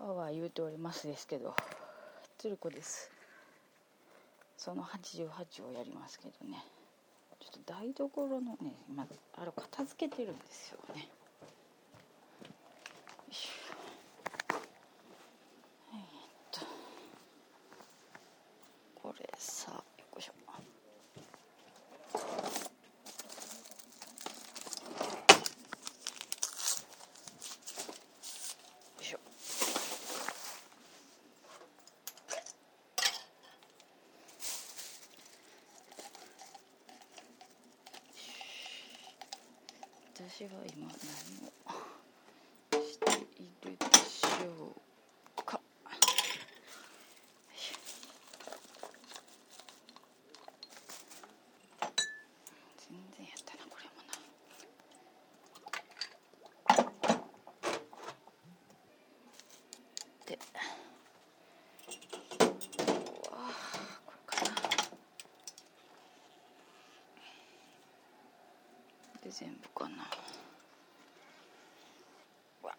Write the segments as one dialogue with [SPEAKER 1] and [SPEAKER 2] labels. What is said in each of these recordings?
[SPEAKER 1] わわ言うておりますですけど鶴子です。その88をやりますけどね。ちょっと台所のね今あれ片付けてるんですよねよいしょえーっとこれさよいしょよいしょ私は今何をしているでしょうか全然やったなこれもなでうわこれかなで全部かな。わ。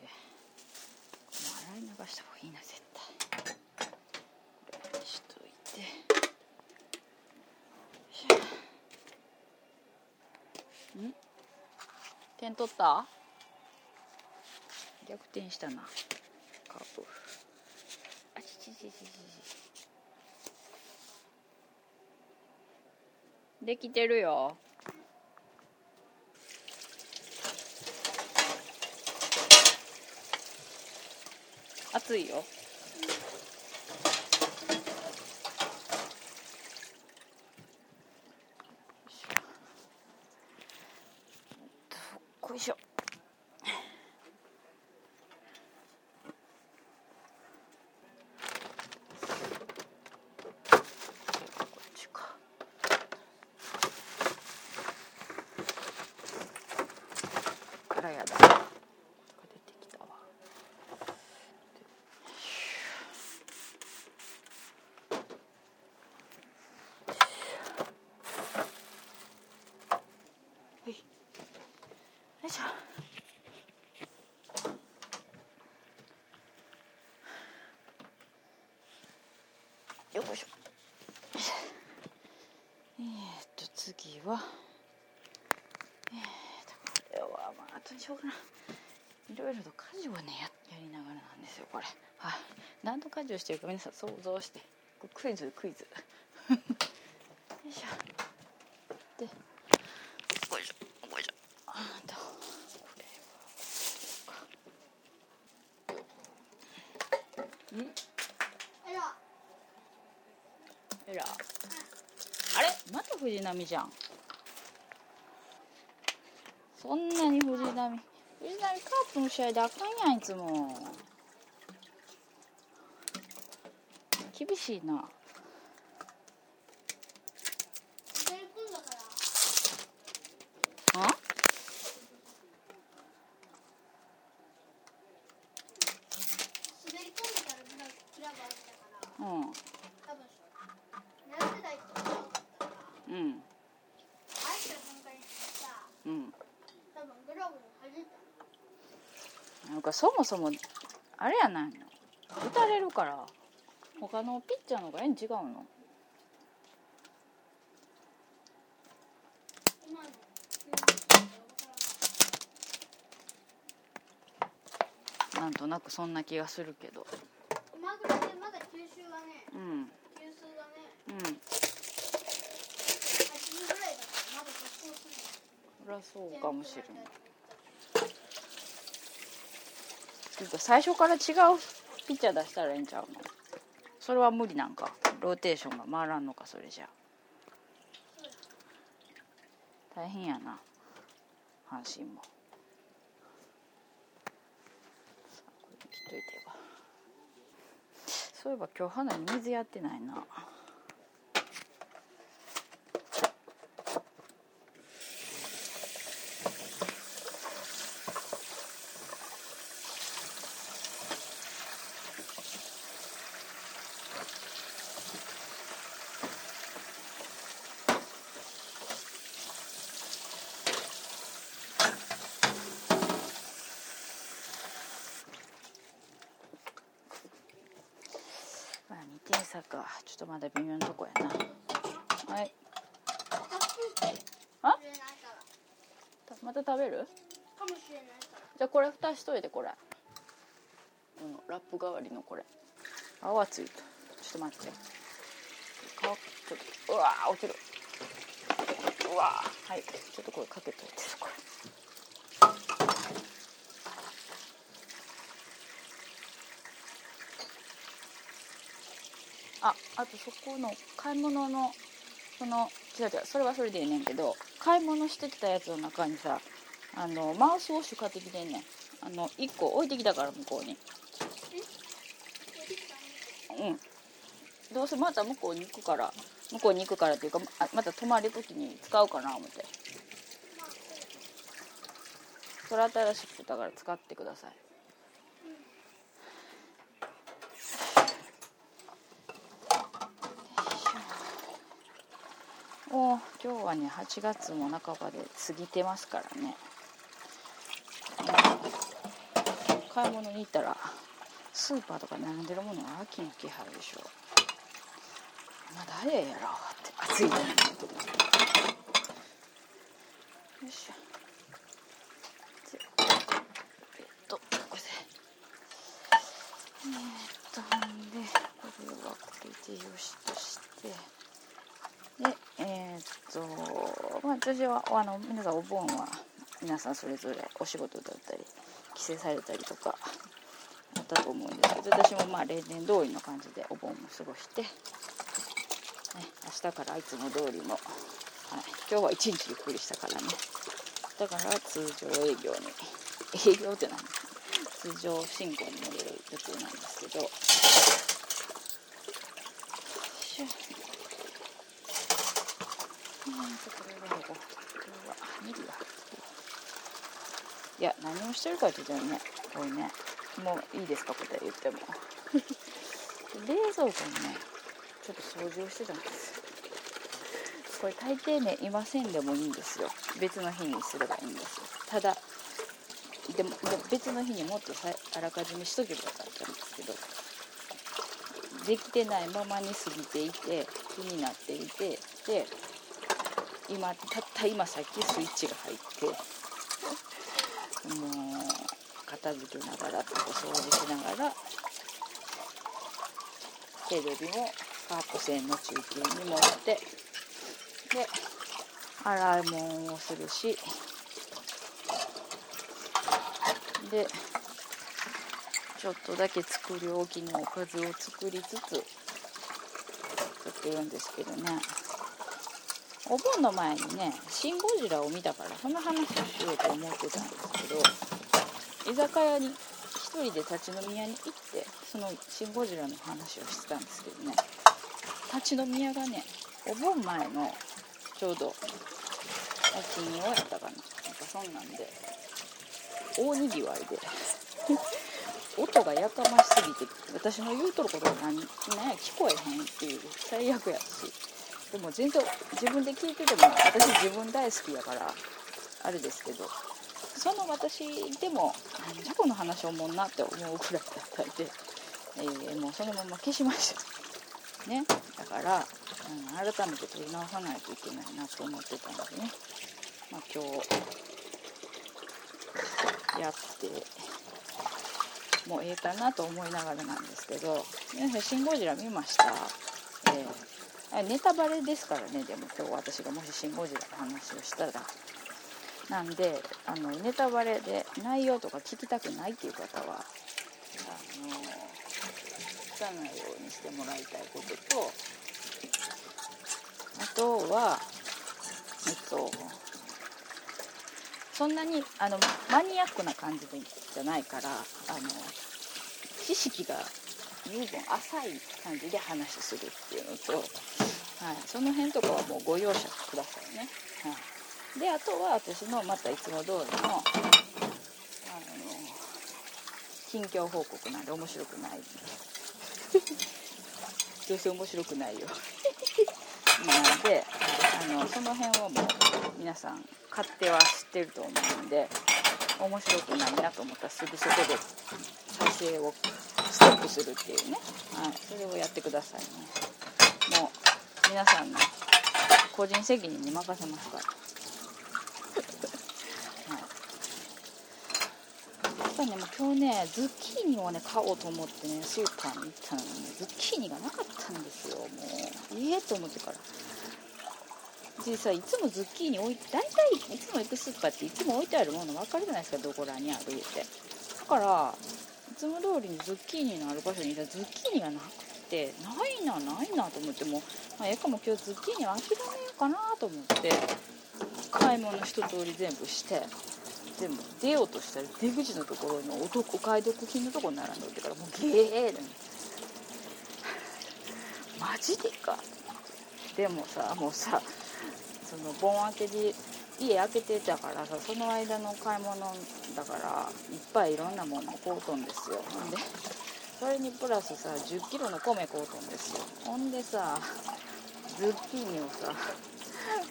[SPEAKER 1] でもう洗い流した方がいいな絶対。これにしといて。よん？点取った？逆転したな。しししし。できてるよ。熱いよいしょこっちかあらやだ出てきたわはいよいしょよいしょ。えー、っと次は。えー、っとこれはまあとにしようかな。いろいろと家事をねやりながらなんですよこれ。はい。何の家事をしてるか皆さん想像して。クイズクイズよいしょでよいしょよいしょあーとこれはんえらあれまた藤波じゃん。そんなに藤波。藤波カープの試合であかんやんいつも。厳しいなあ
[SPEAKER 2] 滑り込んでからグラグラブあったから
[SPEAKER 1] うん
[SPEAKER 2] 多分慣れてない人が多かったから
[SPEAKER 1] うん
[SPEAKER 2] 入った瞬間にさ
[SPEAKER 1] うん
[SPEAKER 2] 多分グラブに弾いた
[SPEAKER 1] なんかそもそもあれやないの。打たれるから。他のピッチャーの方が縁違うの。なんとなくそんな気がするけど。
[SPEAKER 2] 今ぐらいでまだ吸収がね
[SPEAKER 1] うん。
[SPEAKER 2] 吸数がね
[SPEAKER 1] うん。
[SPEAKER 2] 80ぐらいだからまだ続行する。
[SPEAKER 1] そりゃそうかもしれないていうか最初から違うピッチャー出したらええんちゃうの？それは無理なんか？ローテーションが回らんのかそれじゃ。大変やな。阪神も。そういえば今日花に水やってないな朝かちょっとまだ微妙なとこやな。はい。あ？たまた食べる？
[SPEAKER 2] かもしれない
[SPEAKER 1] じゃあこれ蓋しといてこれ。うんラップ代わりのこれ。泡ついた。ちょっと待って。かちょっとうわー落ちる。うわー。はい。ちょっとこれかけといて。あとそこの買い物のその違う違うそれはそれでいいねんけど買い物してきたやつの中にさあのマウスウォッシュ買ってきてんねん。あの1個置いてきたから向こうに。うん。どうせまた向こうに行くから向こうに行くからっていうかまた泊まる時に使うかな思って。それ新しくだから使ってくださいおー今日はね8月も半ばで過ぎてますからね。買い物に行ったらスーパーとか並んでるものは秋の気配でしょ。まだ早いやろって暑いじゃないしょでえっとこれでえーっとほんでこれはこれでよしとしてでえーっ私はあの皆さんお盆は皆さんそれぞれお仕事だったり帰省されたりとかあったと思うんです。けど私もまあ例年通りの感じでお盆も過ごして、ね、明日からいつも通りも、はい、今日は一日ゆっくりしたからね。だから通常営業に営業って何ですか通常進行に戻る予定なんですけどよいしょうんとこれはどここれは見るわいや何をしてるかって言ったらねこれね。もういいですか答え言っても。冷蔵庫にねちょっと掃除をしてたんです。よこれ大抵ねいませんでもいいんですよ。別の日にすればいいんですよ。ただでも別の日にもっとさあらかじめしとけばよかったんですけど。できてないままに過ぎていて気になっていてで今たった今さっきスイッチが入ってもう片付けながらお掃除しながらテレビもカープ戦の中継に持ってで洗い物をするしでちょっとだけ作り置きのおかずを作りつつ作ってるんですけどね。お盆の前にね「シン・ゴジラ」を見たからその話をしようと思ってたんですけど居酒屋に一人で立ち飲み屋に行ってその「シン・ゴジラ」の話をしてたんですけどね。立ち飲み屋がねお盆前のちょうど金曜やったかな。なんかそんなんで。大にぎわいで。音がやかましすぎて私の言うとることが何何や聞こえへんっていう最悪やし。でも全然自分で聞いてても私自分大好きやからあれですけどその私でもなんじゃこの話おもんなって思うくらいだったんで、えーもうそのまま消しました。ね。だから、うん、改めて撮り直さないといけないなと思ってたのでね、まあ、今日やってもうええかなと思いながらなんですけど皆さん「シン・ゴジラ」見ました、えーネタバレですからね。でも今日私がもし「シン・ゴジラ」の話をしたら。なんであのネタバレで内容とか聞きたくないっていう方はあの聞かないようにしてもらいたいこととあとはえっとそんなにあのマニアックな感じじゃないからあの知識が十分浅い感じで話しするっていうのと、はい、その辺とかはもうご容赦くださいね。はい、であとは私のまたいつも通りのあの近況報告なんで面白くない。どうせ面白くないよ。なんであのその辺はもう皆さん勝手は知ってると思うんで面白くないなと思ったらすぐそこで再生をアップするっていうね、はい、それをやってくださいね。もう皆さんの個人責任に任せますから。やっぱりねもう今日ねズッキーニをね買おうと思ってねスーパーに行ったのにねズッキーニがなかったんですよ。もうええと思ってから。でさいつもズッキーニ置いて大体いつも行くスーパーっていつも置いてあるもの分かるじゃないですかどこらにあるって。だからつも通りにズッキーニのある場所にいた。ズッキーニがなくてないなないなと思ってもまあ、ええかも今日ズッキーニは諦めようかなと思って買い物一通り全部してでも出ようとしたら出口のところのおお買い得品のところに並んでおいてからもうゲーで マジでか。でもさもうさその盆開けで家開けてたからさその間の買い物だからいっぱいいろんなもの買うとんですよ。ほんでそれにプラスさ1 0キロの米買うとんですよ。ほんでさズッキーニをさ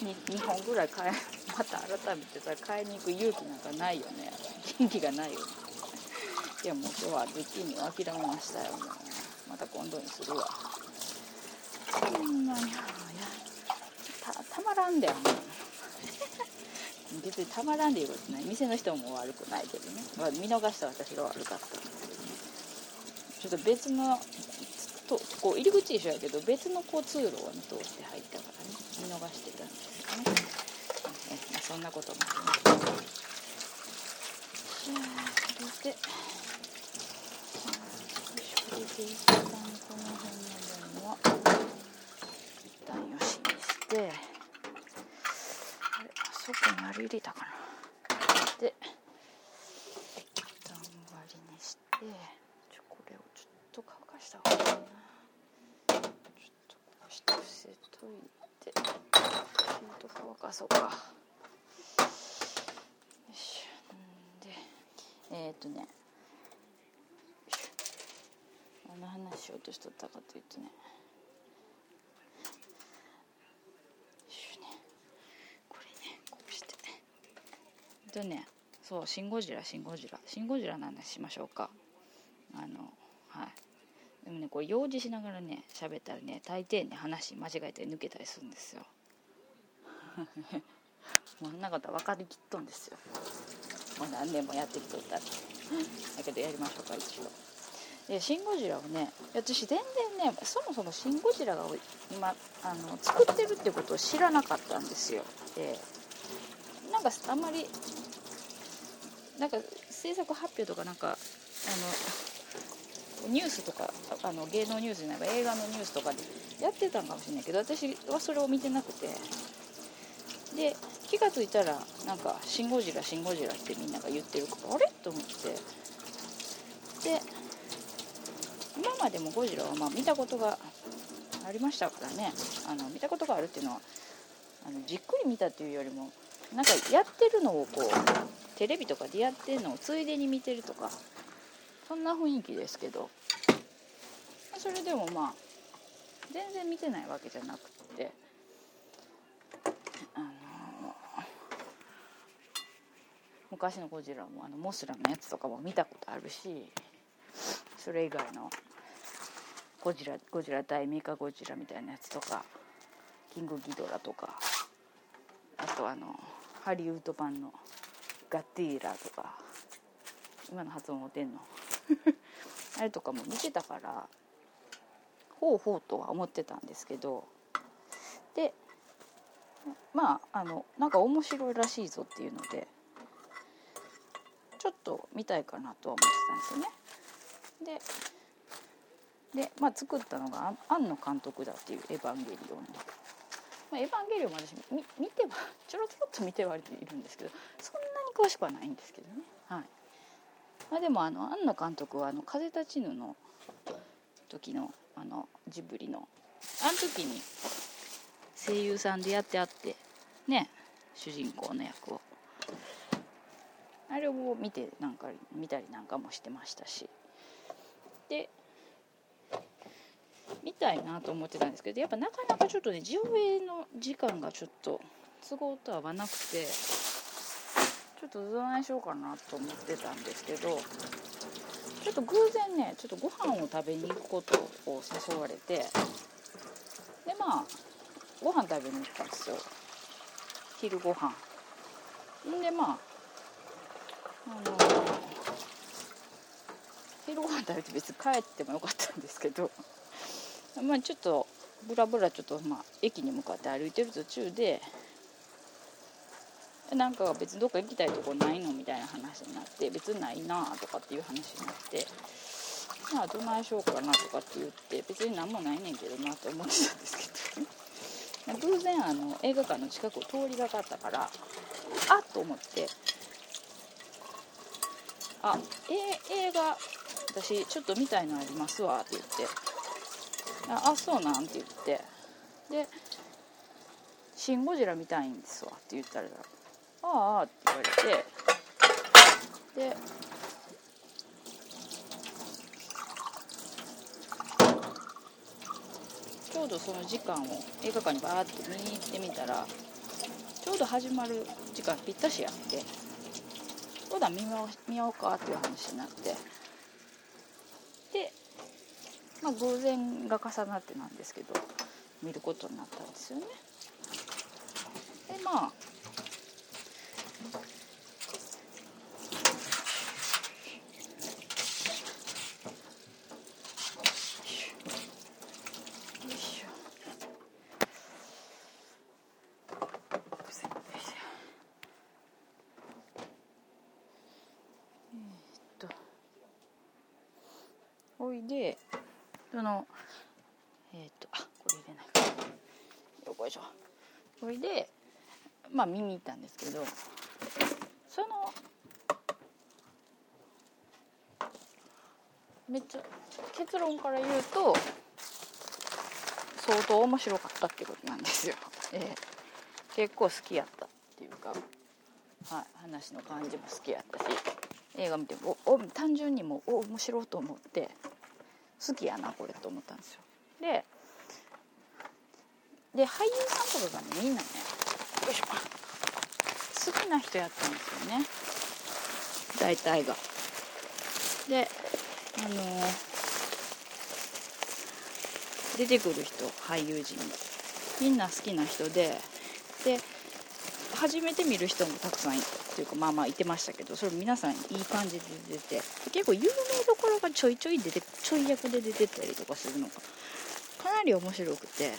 [SPEAKER 1] 2, 2本ぐらい買えまた改めてさ買いに行く勇気なんかないよね。元気がないよね。いやもう今日はズッキーニを諦めましたよ。もうまた今度にするわ。そんなにたたまらんだよもう別にたまらんでいうことない。店の人も悪くないけどね、まあ、見逃した私が悪かったんですけどね。ちょっと別のとこう入り口一緒やけど別のこう通路を、ね、通って入ったからね。見逃してたんですよね、えまあ、そんなこともあります。じゃあそれでこれで一旦このものは一旦よしにしてあれそこにあれ入れたかな。で一旦終わりにしてちょこれをちょっと乾かした方がいいな。ちょっとこうして伏せといてちょっと乾かそうか。よいしょ。んでえっ、とね何の話しようとしとったかというとねよいしょねこれねこうしてねでねそう「シン・ゴジラ」「シン・ゴジラ」「シン・ゴジラ」の話しましょうか。あのはい。でもねこれ用事しながらね喋ったらね大抵ね話間違えて抜けたりするんですよ。もうそんなことは分かりきっとんですよ。もう何年もやってきとったら。だけどやりましょうか一応。で「シン・ゴジラ」をね私全然ねそもそも「シン・ゴジラ」が今あの作ってるってことを知らなかったんですよ。でなんかあんまりなんか制作発表とかなんかあのニュースとかあの芸能ニュースじゃないか映画のニュースとかでやってたんかもしれないけど私はそれを見てなくて。で気が付いたらなんか「シン・ゴジラシン・ゴジラ」ってみんなが言ってるからあれ？と思って。で今までもゴジラはまあ見たことがありましたからね。あの見たことがあるっていうのはあのじっくり見たっていうよりもなんかやってるのをこうテレビとかでやってるのをついでに見てるとかそんな雰囲気ですけどそれでもまあ全然見てないわけじゃなくてあの昔のゴジラもあのモスラのやつとかも見たことあるしそれ以外のゴジラゴジラ対メカゴジラみたいなやつとかキングギドラとかあとあのハリウッド版のガッティーラとか今の発音も出んの？あれとかも見てたからほうほうとは思ってたんですけどでまああのなんか面白いらしいぞっていうのでちょっと見たいかなとは思ってたんですよね。でで、まあ、作ったのが庵野監督だっていう「エヴァンゲリオン」の。まあ、エヴァンゲリオンも私見見てはちょろちょろっと見てはいるんですけどそんなに詳しくはないんですけどね。はい。まあ、でもあの庵野監督はあの「風立ちぬ」の時のあのジブリのあの時に声優さんでやってあってね主人公の役を。あれを見てなんか見たりなんかもしてましたし。で見たいなと思ってたんですけどやっぱなかなかちょっとね地上映の時間がちょっと都合と合わなくてちょっとどないしようかなと思ってたんですけどちょっと偶然ねちょっとご飯を食べに行くことを誘われてでまあご飯食べに行ったんですよ。昼ご飯。んでまああの昼ご飯食べて別に帰ってもよかったんですけどまあちょっとブラブラちょっとまあ駅に向かって歩いてる途中でなんか別にどっか行きたいとこないのみたいな話になって別にないなとかっていう話になってまあどないしようかなとかって言って別に何もないねんけどなと思ってたんですけど 偶然あの映画館の近くを通りがかったからあっと思って「あえ映画私ちょっと見たいのありますわ」って言って「ああそうなん?」って言ってで「シン・ゴジラ見たいんですわ」って言ったら「ああ」って言われてでちょうどその時間を映画館にバーって見に行ってみたらちょうど始まる時間ぴったしやってそうだ見よう見ようかっていう話になって、まあ、偶然が重なってなんですけど見ることになったんですよね。でまあよいしょすいませんえーっとおいでそのえーっとあこれ入れないかよこいしょおいでまあ見に行ったんですけどそのめっちゃ結論から言うと相当面白かったってことなんですよ、ええ。結構好きやったっていうか、はい、話の感じも好きやったし映画見てもおお単純にもうお面白いと思って好きやなこれと思ったんですよ。でで俳優さんとかがねみんなねよいしょ。好きな人やったんですよね。大体が。であのー出てくる人俳優陣みんな好きな人でで初めて見る人もたくさんいというかまあまあいてましたけどそれ皆さんいい感じで出て結構有名どころがちょいちょい出てちょい役で出てたりとかするのがかなり面白くて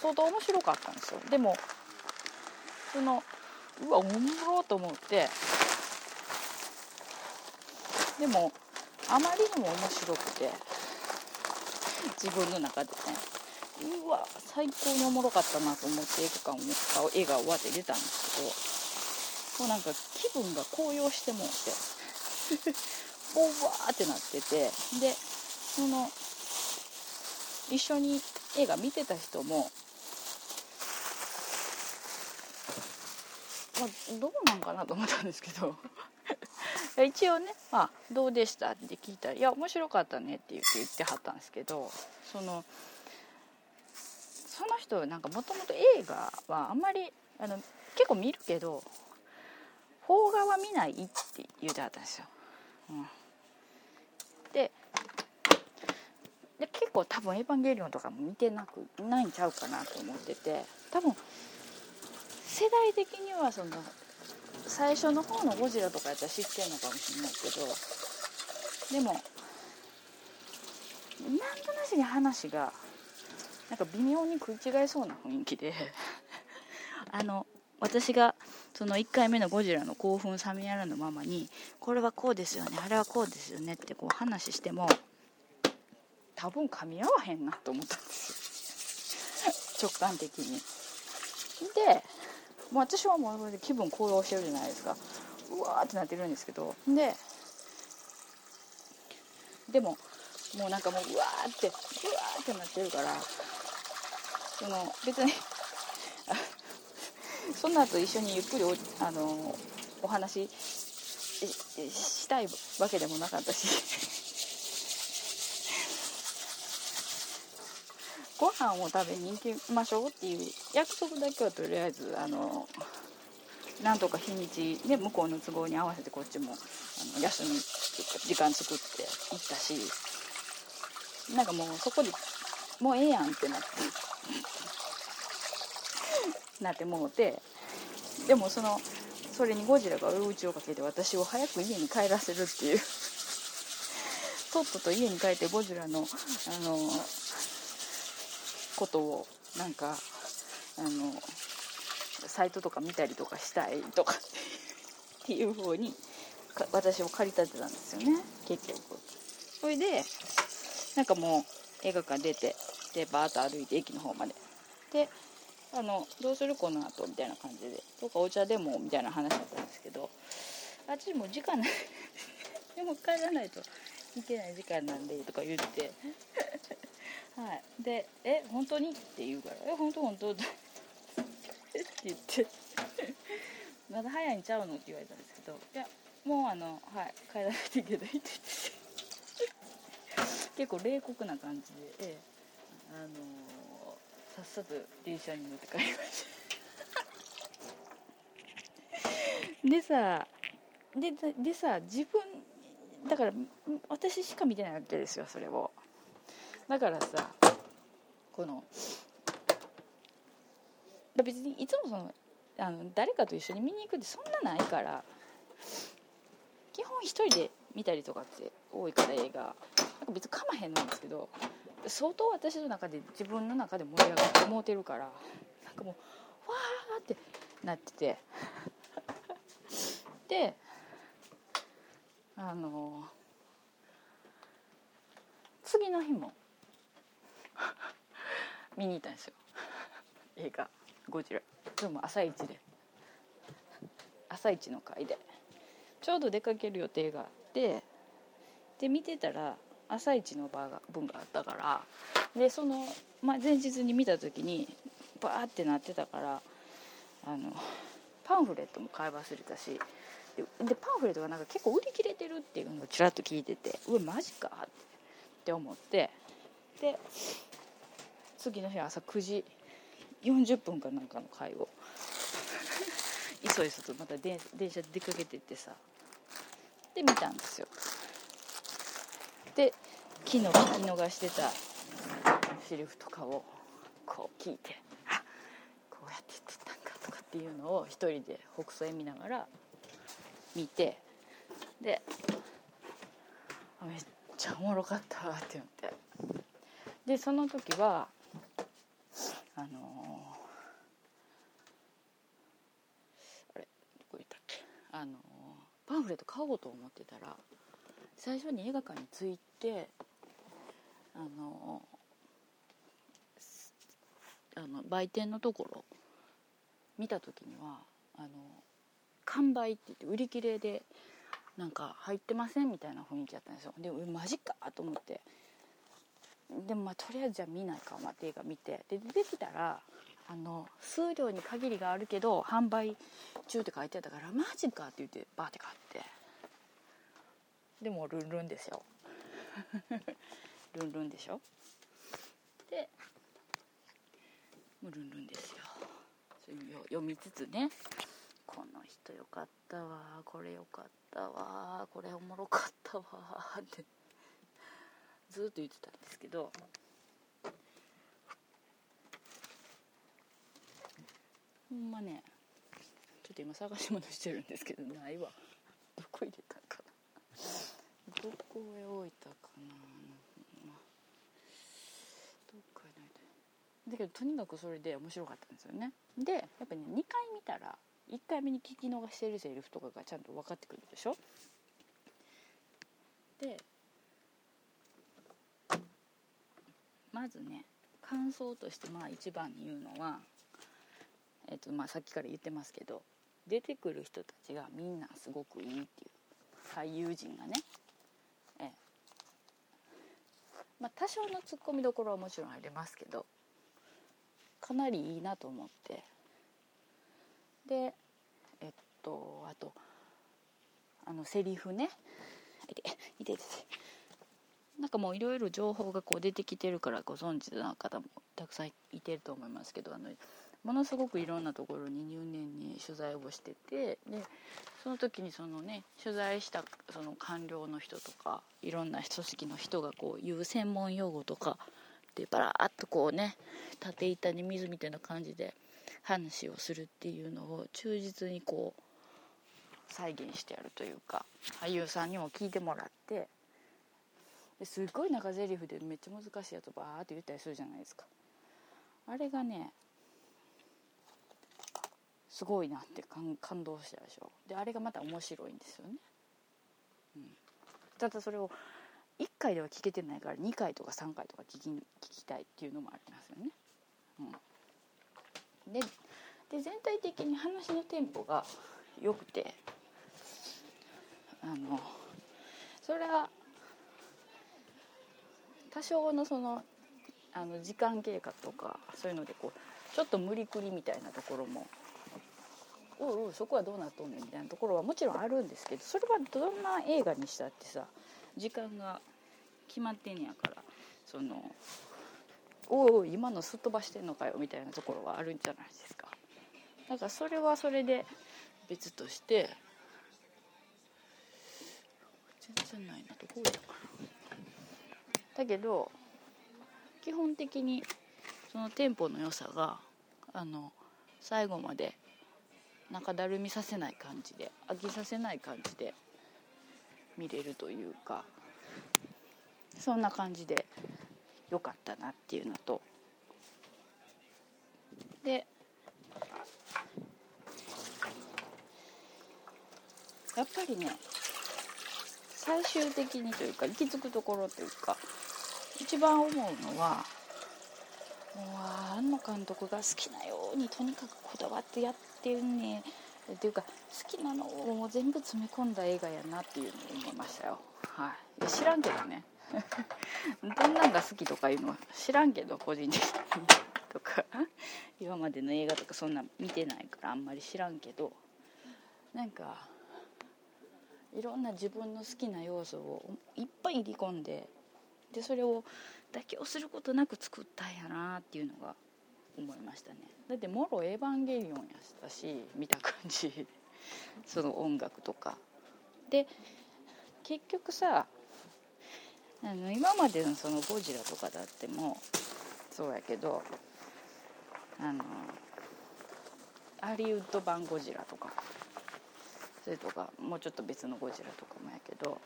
[SPEAKER 1] 相当面白かったんですよ。でもそのうわおもろと思って。でもあまりにも面白くて。自分の中でね。うわ最高におもろかったなと思って映画館を映画終わって出たんですけど。もうなんか気分が高揚してもうて。おわーってなってて。でその一緒に映画見てた人もまあ、どうなんかなと思ったんですけど 一応ね、まあ「どうでした?」って聞いたら「いや面白かったね」って言って言ってはったんですけどそのその人なんかもともと映画はあんまりあの結構見るけど邦画は見ないって言うてはったんですよ。うん、でで結構多分「エヴァンゲリオン」とかも見てなくないんちゃうかなと思ってて多分世代的にはその最初の方のゴジラとかやったら知ってるのかもしれないけどでもなんとなしに話がなんか微妙に食い違いそうな雰囲気で あの私がその1回目のゴジラの興奮冷めやらぬままにこれはこうですよねあれはこうですよねってこう話しても多分噛み合わへんなと思ったんですよ直感的に。でもう私はもうこれで気分高揚してるじゃないですか。うわーってなってるんですけど。ででももうなんかもううわーってうわーってなってるからその別に その後一緒にゆっくりおあのお話ししたいわけでもなかったし。ご飯を食べに行きましょうっていう約束だけはとりあえずあのなんとか日にちで向こうの都合に合わせてこっちもあの休み時間作って行ったしなんかもうそこでもうええやんってなって なってもうてでもそのそれにゴジラが追い打ちをかけて私を早く家に帰らせるっていう。とっとと家に帰ってゴジラのあのことをなんかあのサイトとか見たりとかしたいとか っていう方に私を駆り立てたんですよね。結局。それでなんかもう映画館出てでバーッと歩いて駅の方まで。であのどうするこの後みたいな感じで。どうかお茶でもみたいな話だったんですけどあっちもう時間ない。でも帰らないといけない時間なんでとか言って。はい。で「え本当に?」って言うから「え本当？本当 」って言って「まだ早いんちゃうの?」って言われたんですけど「いやもうあのはい。帰らないといけない」って言って 結構冷酷な感じで、ええ。あのさっさと電車に乗って帰りました。でさででさ自分だから私しか見てないわけですよそれを。だからさこの別にいつもそのあの誰かと一緒に見に行くってそんなないから基本一人で見たりとかって多いから映画。なんか別にかまへんなんですけど相当私の中で自分の中で盛り上がって思うてるからなんかもうわーってなってて。であの次の日も 見に行ったんですよ。映画「ゴジラ」でも朝一で。朝一の回で。ちょうど出かける予定があって。で見てたら朝一の場が分があったから。でその、まあ、前日に見た時にバーってなってたからあのパンフレットも買い忘れたし。でパンフレットがなんか結構売り切れてるっていうのをちらっと聞いててうわマジかって思って。で次の日朝9時40分かなんかの会を。いそいそとまた電電車で出かけてってさ。で見たんですよ。で昨日聞き逃してたセリフとかをこう聞いてあこうやって言ってたんかとかっていうのを一人で北斎見ながら見てでめっちゃおもろかったって思って。でその時はあのあれどこ行ったっけ？あのパンフレット買おうと思ってたら最初に映画館に着いてあのあの売店のところ見た時にはあの完売って言って売り切れでなんか入ってませんみたいな雰囲気だったんですよ。でマジかと思ってでもまあとりあえずじゃあ見ないかまって映画見て。で出てきたらあの数量に限りがあるけど販売中って書いてあったからマジかって言ってバーって買って。でもルンルンですよ。ルンルンでしょ？でもうルンルンですよ。それを読みつつね。この人よかったわこれよかったわこれおもろかったわって。ずっと言ってたんですけどほんまねちょっと今探し物してるんですけどないわ。どこ入れたかな。どこへ置いたかなどっかに置いた。だけどとにかくそれで面白かったんですよね。でやっぱね2回見たら1回目に聞き逃してるセリフとかがちゃんと分かってくるでしょ。でずね感想としてまあ一番に言うのは、えっとまあ、さっきから言ってますけど出てくる人たちがみんなすごくいいっていう俳優陣がね、ええ。まあ、多少のツッコミどころはもちろんありますけどかなりいいなと思って。でえっとあとあのセリフね。いていていて。なんかもういろいろ情報がこう出てきてるからご存知の方もたくさんいてると思いますけどあのものすごくいろんなところに入念に取材をしててでその時にそのね取材したその官僚の人とかいろんな組織の人がこう言う専門用語とかでバラーっとこうね縦板に水みたいな感じで話をするっていうのを忠実にこう再現してやるというか俳優さんにも聞いてもらってですっごい中台詞でめっちゃ難しいやつバーって言ったりするじゃないですか。あれがねすごいなって感動したでしょ。であれがまた面白いんですよね、うん、ただそれを1回では聞けてないから2回とか3回とか聞き聞きたいっていうのもありますよね、うん、でで全体的に話のテンポが良くてあのそれは多少のそのあの時間経過とかそういうのでこうちょっと無理くりみたいなところもおうおうそこはどうなっとんねんみたいなところはもちろんあるんですけどそれはどんな映画にしたってさ時間が決まってんやからそのおうおう今のすっ飛ばしてんのかよみたいなところはあるんじゃないですか。だからそれはそれで別として全然ないなどこだかだけど基本的にそのテンポの良さがあの最後まで中だるみさせない感じで飽きさせない感じで見れるというかそんな感じで良かったなっていうのと。でやっぱりね最終的にというか行き着くところというか一番思うのはもう庵野監督が好きなようにとにかくこだわってやってるねっていうか好きなのをもう全部詰め込んだ映画やなっていうのを思いましたよ。はい。知らんけどね。どんなんが好きとかいうのは知らんけど個人的に。とか今までの映画とかそんな見てないからあんまり知らんけど。なんかいろんな自分の好きな要素をいっぱい入り込んででそれを妥協することなく作ったんやなっていうのが思いましたね。だってもろエヴァンゲリオンやしたし見た感じ。その音楽とか。で結局さあの今までのそのゴジラとかだってもそうやけどあのハリウッド版ゴジラとかそれとかもうちょっと別のゴジラとかもやけど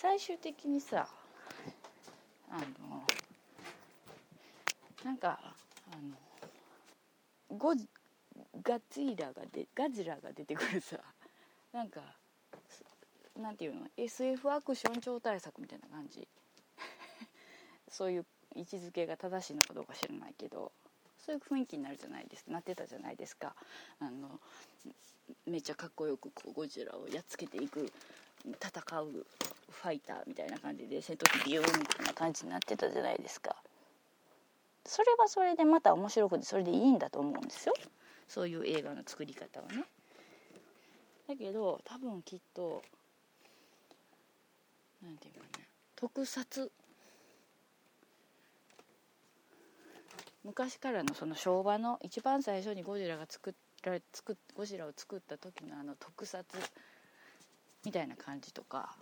[SPEAKER 1] 最終的にさあのなんかあのゴガツイラがでガジラが出てくるさ。なんかなんていうの？SF アクション超大作みたいな感じ。そういう位置づけが正しいのかどうか知らないけど。そういう雰囲気になるじゃないですなってたじゃないですか。あのめっちゃかっこよくこうゴジラをやっつけていく戦うファイターみたいな感じで戦闘機ビューンみたいな感じになってたじゃないですか。それはそれでまた面白くてそれでいいんだと思うんですよ。そういう映画の作り方はね。だけど多分きっと何て言うかね特撮昔からのその昭和の一番最初にゴジラが作られ作ゴジラを作った時のあの特撮みたいな感じとか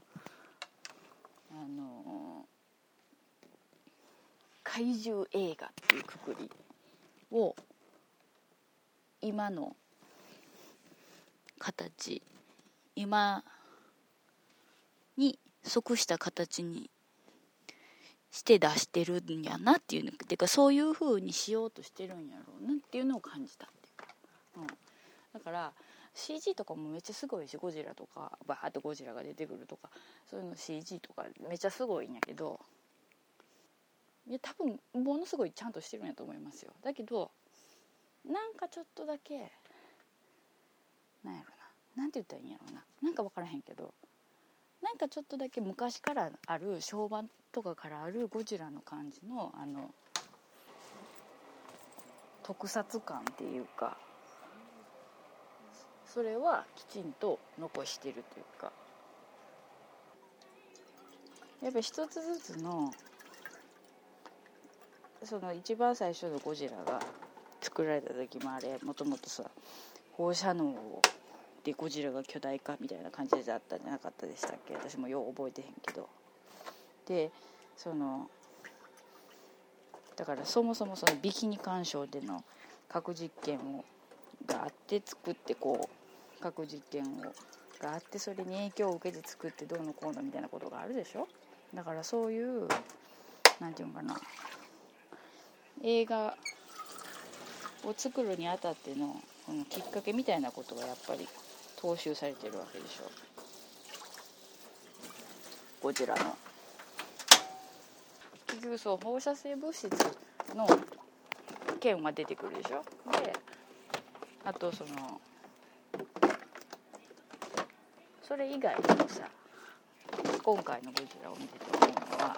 [SPEAKER 1] あの怪獣映画っていうくくりを今の形今に即した形にして出してるんやなっていうのてかそういう風にしようとしてるんやろうなっていうのを感じたっていう。か、うん、だから CG とかもめっちゃすごいしゴジラとかバーッとゴジラが出てくるとかそういうの CG とかめっちゃすごいんやけどいや多分ものすごいちゃんとしてるんやと思いますよ。だけどなんかちょっとだけなんやろななんて言ったらいいんやろうな。なんか分からへんけどなんかちょっとだけ昔からある昭和とかからあるゴジラの感じのあの特撮感っていうかそれはきちんと残してるというか。やっぱ一つずつのその一番最初のゴジラが作られた時もあれもともとさ放射能でゴジラが巨大化みたいな感じだったんじゃなかったでしたっけ？私もよう覚えてへんけど。でそのだからそもそもそのビキニ干渉での核実験をがあって作ってこう核実験をがあってそれに影響を受けて作ってどうのこうのみたいなことがあるでしょ？だからそういうなんていうのかな。映画を作るにあたってのこのきっかけみたいなことがやっぱり踏襲されてるわけでしょ？ゴジラの。局そう放射性物質の件は出てくるでしょ？であとそのそれ以外にもさ今回のゴジラを見てて思うのは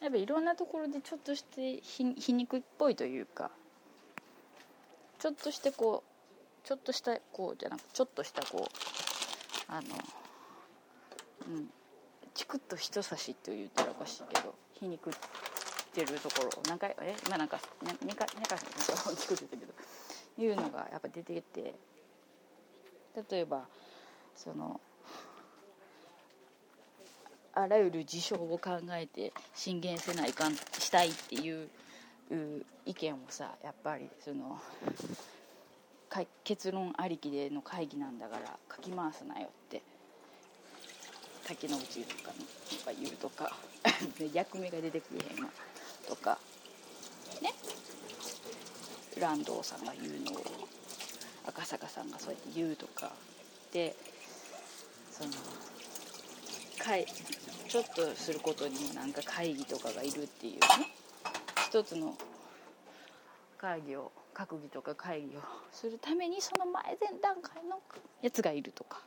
[SPEAKER 1] やっぱいろんなところでちょっとして皮皮肉っぽいというかちょっとしてこうちょっとしたこうじゃなくちょっとしたこうあのうん。チクッと人差しと言ったらおかしいけど皮肉ってるところ何回え今なんか2回2回チクってたけどいうのがやっぱ出てて例えばそのあらゆる事象を考えて進言せないかんしたいっていう意見をさやっぱりその結論ありきでの会議なんだから書き回すなよって竹野内とかにとか言うとか 役目が出てくれへんわとかね。蘭道さんが言うのを赤坂さんがそうやって言うとかでその会ちょっとすることにもなんか会議とかがいるっていうね。一つの会議を閣議とか会議をするためにその前前段階のやつがいるとか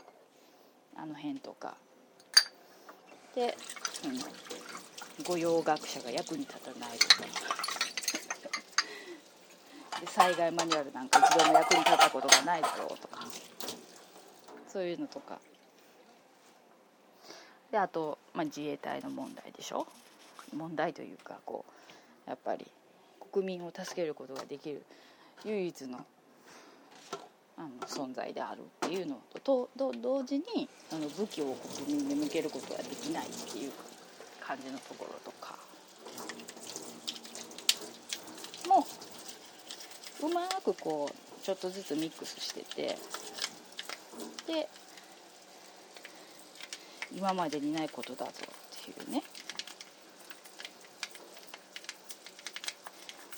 [SPEAKER 1] あの辺とか。で、うん、御用学者が役に立たないとか。で災害マニュアルなんか一度も役に立ったことがないだろうとか。そういうのとか。であと、まあ、自衛隊の問題でしょ？問題というかこうやっぱり国民を助けることができる唯一のあの存在であるっていうのとと同時にあの武器を国民に向けることができないっていう感じのところとか。もうまくこうちょっとずつミックスしててで今までにないことだぞっていうね。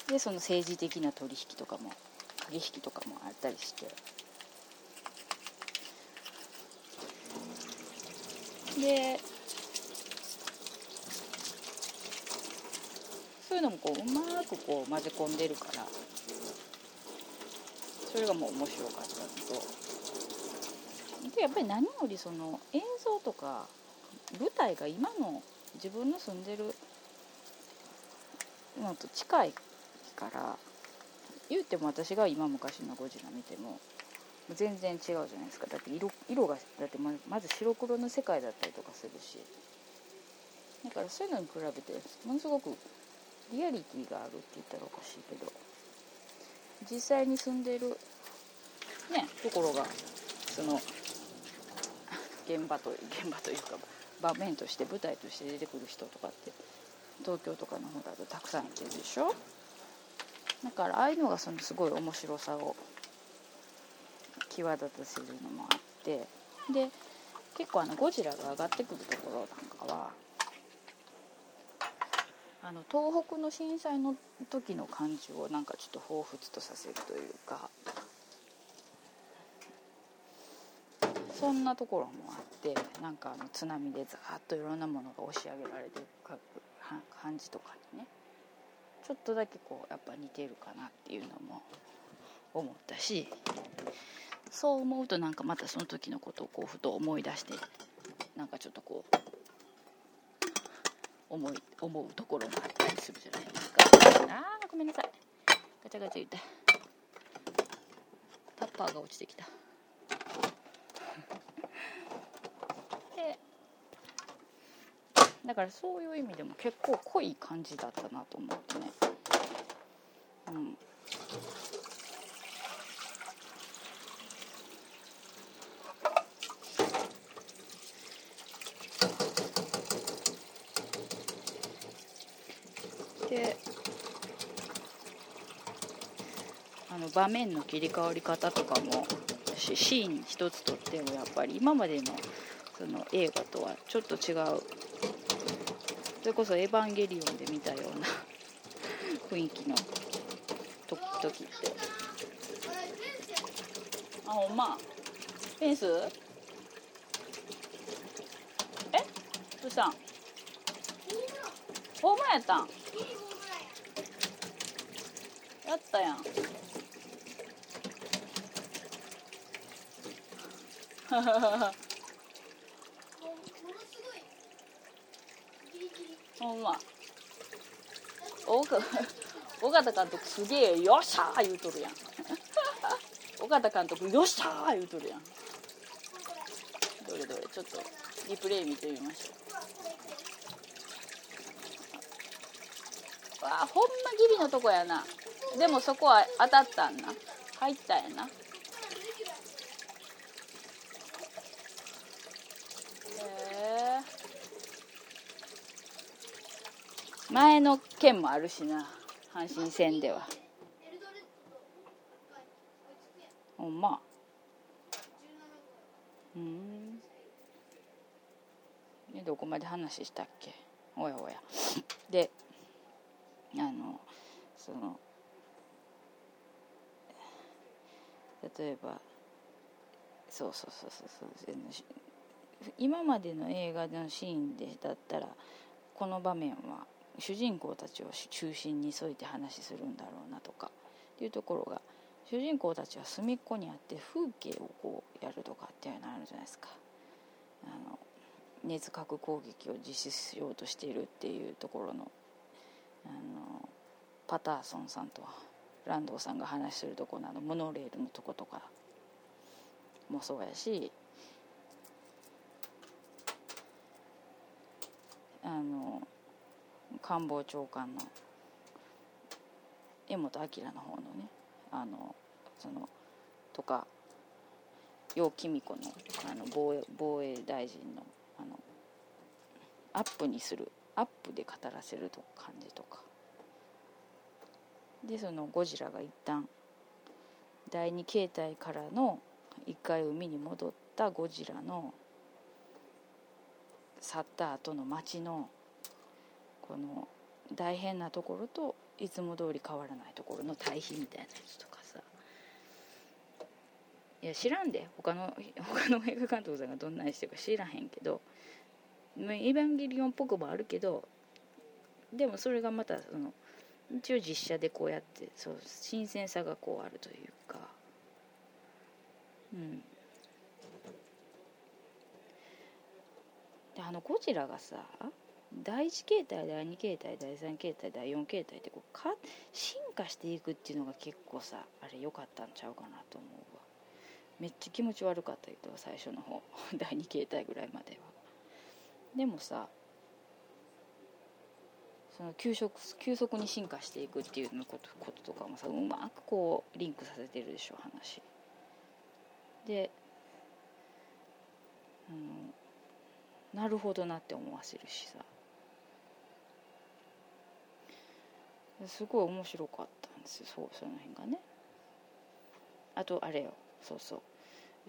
[SPEAKER 1] でその政治的な取引とかも駆け引きとかもあったりして。でそういうのもこううまくこう混ぜ込んでるからそれがもう面白かったのと。でやっぱり何よりその映像とか舞台が今の自分の住んでるのと近いから言うても私が今昔のゴジラ見ても全然違うじゃないですか。だって色色がだってまず白黒の世界だったりとかするし。だからそういうのに比べてものすごくリアリティがあるって言ったらおかしいけど。実際に住んでいるねところがその現場と現場というか場面として舞台として出てくる人とかって東京とかの方だとたくさんいてるでしょ？だからああいうのがそのすごい面白さを際立たせるのもあってで結構あのゴジラが上がってくるところなんかはあの東北の震災の時の感じをなんかちょっと彷彿とさせるというかそんなところもあってなんかあの津波でザーッといろんなものが押し上げられてる感じとかにね。ちょっとだけこうやっぱ似てるかなっていうのも思ったしそう思うとなんかまたその時のことをこうふと思い出してなんかちょっとこう思い思うところがあったりするじゃないですか。あーごめんなさい。ガチャガチャ言った。タッパーが落ちてきた。だからそういう意味でも結構濃い感じだったなと思ってね。うん。であの場面の切り替わり方とかもシーン一つとってもやっぱり今までのその映画とはちょっと違うそれこそ「エヴァンゲリオン」で見たような 雰囲気のと時って。あほんま。フェンス？え？どうしたん。ホームランやったん？やったやん。ほんま。尾形監督すげえ「よっしゃー!」言うとるやん。尾形監督「よっしゃー!」言うとるやん。どれどれちょっとリプレイ見てみましょう。わあほんまギリのとこやな。でもそこは当たったんな。入ったんやな。前の件もあるしな阪神戦では。ほんま。うん。でどこまで話したっけ？おやおや。であのその例えばそうそうそうそうそう。今までの映画のシーンでだったらこの場面は主人公たちを中心に添えて話するんだろうなとかっていうところが主人公たちは隅っこにあって風景をこうやるとかっていうのあるじゃないですか。あの熱核攻撃を実施しようとしているっていうところのあのパターソンさんとランドさんが話してるところののモノレールのとことかもそうやしあの官房長官の江本明の方のねあのそのとか楊貴美子のあの防衛防衛大臣のあのアップにするアップで語らせると感じとか。でそのゴジラが一旦第二形態からの一回海に戻ったゴジラの去った後の街のこの大変なところといつも通り変わらないところの対比みたいなやつとかさ。いや知らんで。他の他の映画監督さんがどんなにしてるか知らへんけど「エヴァンゲリオン」っぽくもあるけどでもそれがまたその一応実写でこうやってそう新鮮さがこうあるというか。うん。であのゴジラがさ第1形態第2形態第3形態第4形態ってこうか進化していくっていうのが結構さあれ良かったんちゃうかなと思うわ。めっちゃ気持ち悪かったけど最初の方。第2形態ぐらいまでは。でもさその急速急速に進化していくっていうのことこととかもさうまくこうリンクさせてるでしょ話。で、うん、なるほどなって思わせるしさ。すごい面白かったんですよ。そうその辺がね。あとあれよ。そうそう。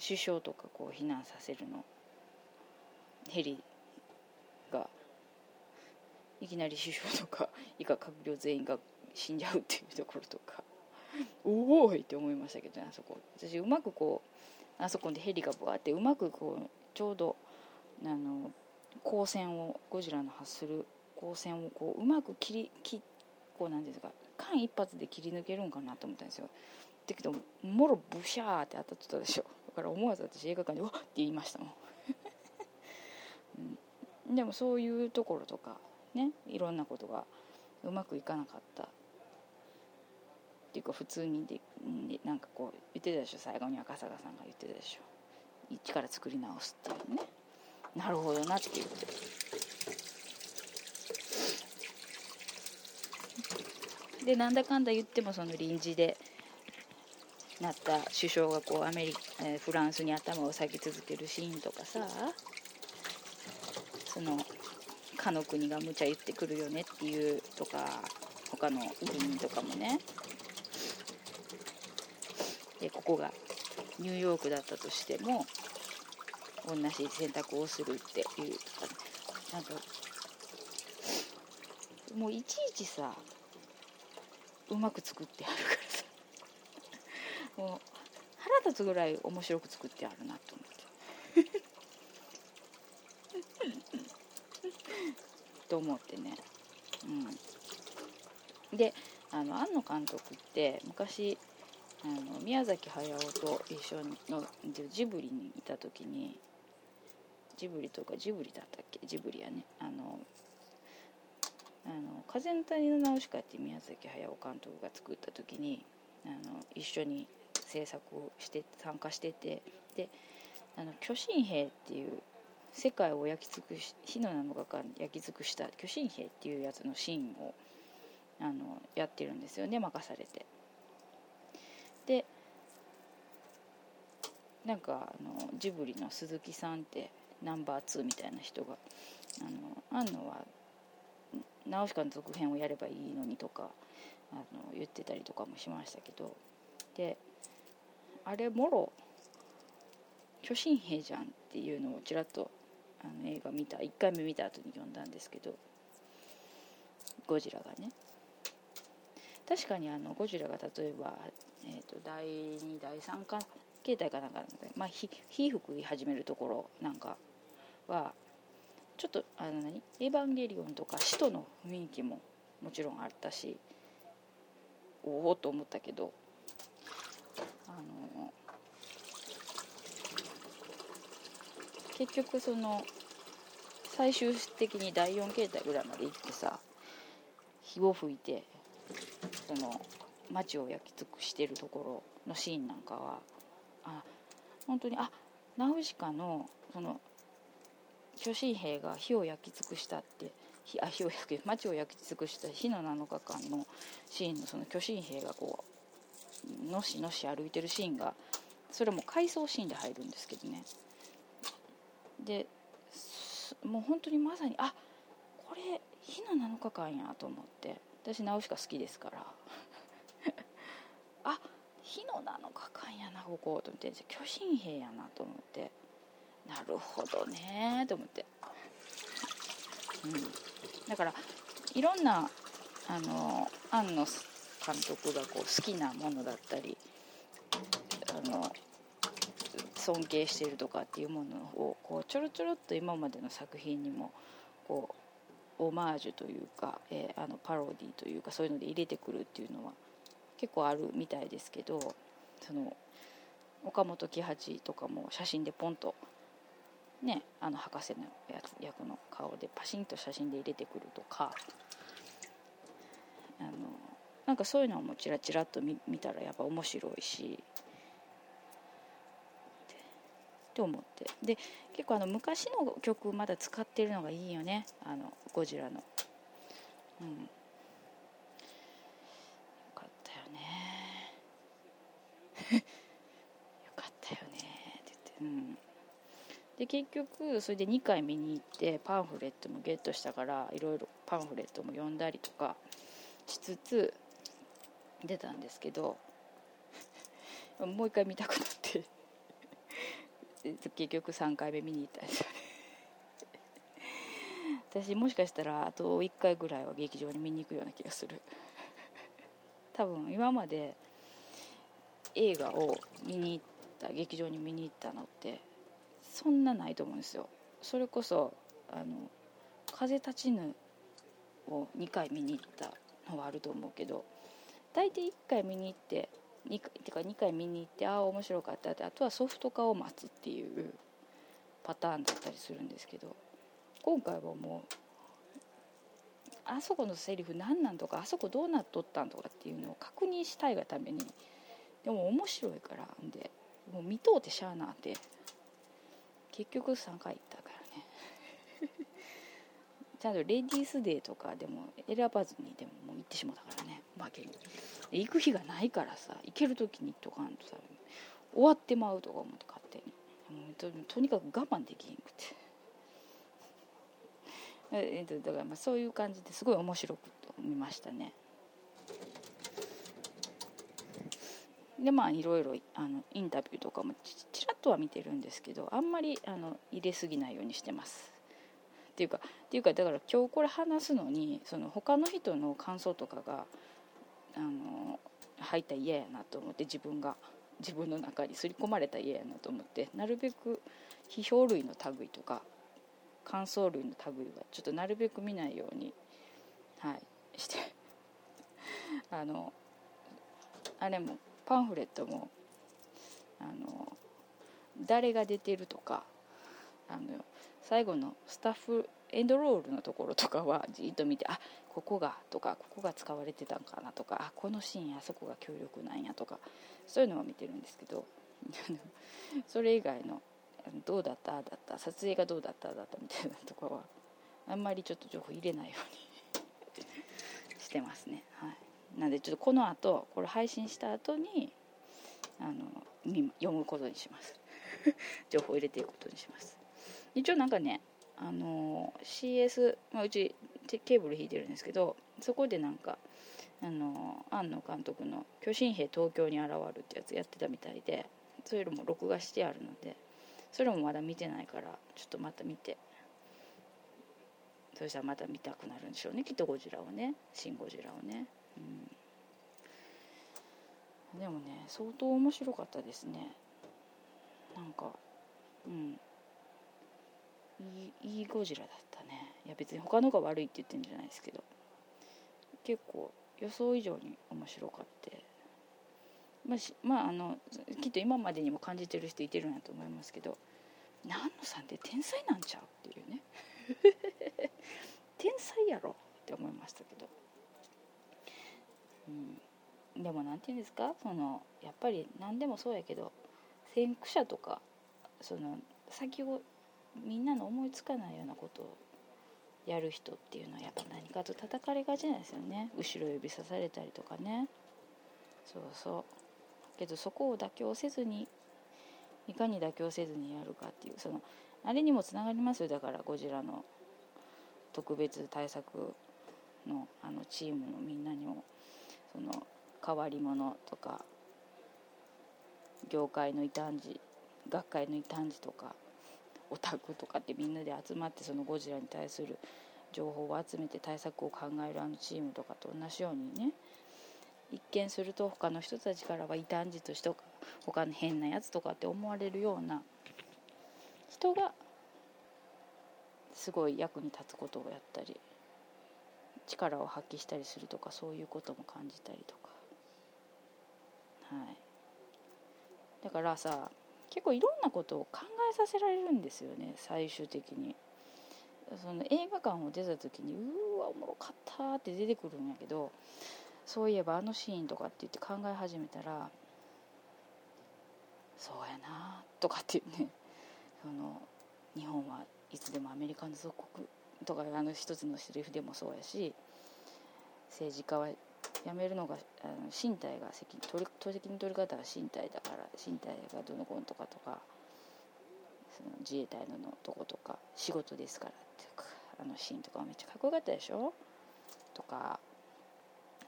[SPEAKER 1] 首相とかこう避難させるの。ヘリがいきなり首相とか以下閣僚全員が死んじゃうっていうところとか。おおいって思いましたけどねあそこ。私うまくこうあそこでヘリがぶわってうまくこうちょうどあの光線をゴジラの発する光線をこううまく切り切ってこうなんですか間一髪で切り抜けるんかなと思ったんですよ。だけどもろブシャーって当たってたでしょ。だから思わず私映画館で「わっ!」って言いましたもん、うん、でもそういうところとかねいろんなことがうまくいかなかった。っていうか普通にでなんかこう言ってたでしょ。最後に赤坂さんが言ってたでしょ。一から作り直すっていうね。なるほどなって言っでなんだかんだ言ってもその臨時でなった首相がこうアメリカ、えーフランスに頭を下げ続けるシーンとかさそのかの国が無茶言ってくるよねっていうとか他の議員とかもね。でここがニューヨークだったとしても同じ選択をするっていうとかね。なんかもういちいちさうまく作ってあるからさ。もう腹立つぐらい面白く作ってあるなと思って。と思ってね。うん。であの庵野監督って昔あの宮崎駿と一緒のジブリにいた時にジブリとかジブリだったっけ？ジブリやね。あのあの風の谷のナウシカって宮崎駿監督が作った時にあの一緒に制作をして参加しててであの巨神兵っていう世界を焼き尽くし火の7日間焼き尽くした巨神兵っていうやつのシーンをあのやってるんですよね任されて。でなんかあのジブリの鈴木さんってナンバー2みたいな人があの庵野はナウシカの続編をやればいいのにとかあの言ってたりとかもしましたけど。であれもろ巨神兵じゃんっていうのをちらっとあの映画見た1回目見た後に読んだんですけどゴジラがね。確かにあのゴジラが例えば、えー、と第2第3か形態かなんかなんで、まあ、火火吹き始めるところなんかはちょっとあの何？エヴァンゲリオンとか使徒の雰囲気ももちろんあったしおおと思ったけどあの結局その最終的に第4形態ぐらいまで行ってさ火を吹いてその街を焼き尽くしてるところのシーンなんかはあ本当にあナウシカのその巨神兵が火を焼き尽くしたって火あ火を焼き街を焼き尽くした火の7日間のシーンのその巨神兵がこうのしのし歩いてるシーンがそれも回想シーンで入るんですけどね。でもう本当にまさにあこれ火の7日間やと思って私ナウシカ好きですから。あ火の7日間やなここと思って巨神兵やなと思って。なるほどねと思って、うん、だからいろんなあの庵野監督がこう好きなものだったりあの尊敬しているとかっていうものをこうちょろちょろっと今までの作品にもこうオマージュというか、えー、あのパロディというかそういうので入れてくるっていうのは結構あるみたいですけどその岡本喜八とかも写真でポンとねあの博士のやつ役の顔でパシンと写真で入れてくるとかあのなんかそういうのもチラチラっと見見たらやっぱ面白いしって思って。で結構あの昔の曲まだ使ってるのがいいよねあのゴジラの。うん。よかったよね。よかったよねって言ってうん。で結局それで2回見に行ってパンフレットもゲットしたからいろいろパンフレットも読んだりとかしつつ出たんですけど もう一回見たくなって結局3回目見に行ったんです。よね私もしかしたらあと1回ぐらいは劇場に見に行くような気がする。多分今まで映画を見に行った劇場に見に行ったのってそんなないと思うんですよ。それこそあの「風立ちぬ」を2回見に行ったのはあると思うけど大体1回見に行って2回てか2回見に行ってああ面白かったってあとはソフト化を待つっていうパターンだったりするんですけど今回はもうあそこのセリフ何なんとかあそこどうなっとったんとかっていうのを確認したいがためにでも面白いからんでもう見とうてしゃあなって結局3回行ったからね。ちゃんとレディースデーとかでも選ばずにでももう行ってしまったからね。おまけに。行く日がないからさ行ける時に行っとかんとさ終わってまうとか思って勝手に。ととにかく我慢できへんくて。えっとだからまあそういう感じですごい面白く見ましたね。でまあいろいろあのインタビューとかもちらっとは見てるんですけどあんまりあの入れすぎないようにしてます。っていうかっていうかだから今日これ話すのにその他の人の感想とかがあの入ったら嫌やなと思って自分が自分の中に刷り込まれたら嫌やなと思ってなるべく批評類の類とか感想類の類はちょっとなるべく見ないようにはいしてあのあれもパンフレットもあの誰が出てるとかあの最後のスタッフエンドロールのところとかはじっと見てあここがとかここが使われてたんかなとかあこのシーンあそこが強力なんやとかそういうのは見てるんですけど それ以外のどうだっただった撮影がどうだっただったみたいなとかはあんまりちょっと情報入れないように してますね。はいなんでちょっとこの後これ配信した後にあの読むことにします。情報を入れていくことにします。一応なんかねあの CS、まあ、うちケーブル引いてるんですけどそこでなんかあの庵野監督の「巨神兵東京に現る」ってやつやってたみたいでそういうのも録画してあるのでそれもまだ見てないからちょっとまた見て。そしたらまた見たくなるんでしょうね。きっとゴジラをね「シン・ゴジラ」をね。うん、でもね相当面白かったですね。なんかうん。いいいいゴジラだったね。いや別に他のが悪いって言ってるんじゃないですけど。結構予想以上に面白かってまあ、まあ、あのきっと今までにも感じてる人いてるんやと思いますけど南野さんって天才なんちゃうっていうね。天才やろって思いましたけど。うん、でも何て言うんですか？そのやっぱり何でもそうやけど先駆者とかその先をみんなの思いつかないようなことをやる人っていうのはやっぱ何かと叩かれがちなんですよね。後ろ指さされたりとかね。そうそう。けどそこを妥協せずにいかに妥協せずにやるかっていうそのあれにもつながりますよ。だからゴジラの特別対策のあのチームのみんなにも。その変わり者とか業界の異端児学会の異端児とかオタクとかってみんなで集まってそのゴジラに対する情報を集めて対策を考えるあのチームとかと同じようにね一見すると他の人たちからは異端児として他の変なやつとかって思われるような人がすごい役に立つことをやったり力を発揮したりするとかそういうことも感じたりとか。はい。だからさ結構いろんなことを考えさせられるんですよね最終的に。その映画館を出た時にうわおもろかったって出てくるんやけどそういえばあのシーンとかって言って考え始めたらそうやなとかっていうねその日本はいつでもアメリカの属国とかあの一つのセリフでもそうやし政治家は辞めるのがあの身体が責任取責任取り方は身体だから身体がどの子のとかとかその自衛隊のとことか仕事ですからっていうかあのシーンとかめっちゃかっこよかったでしょ？とか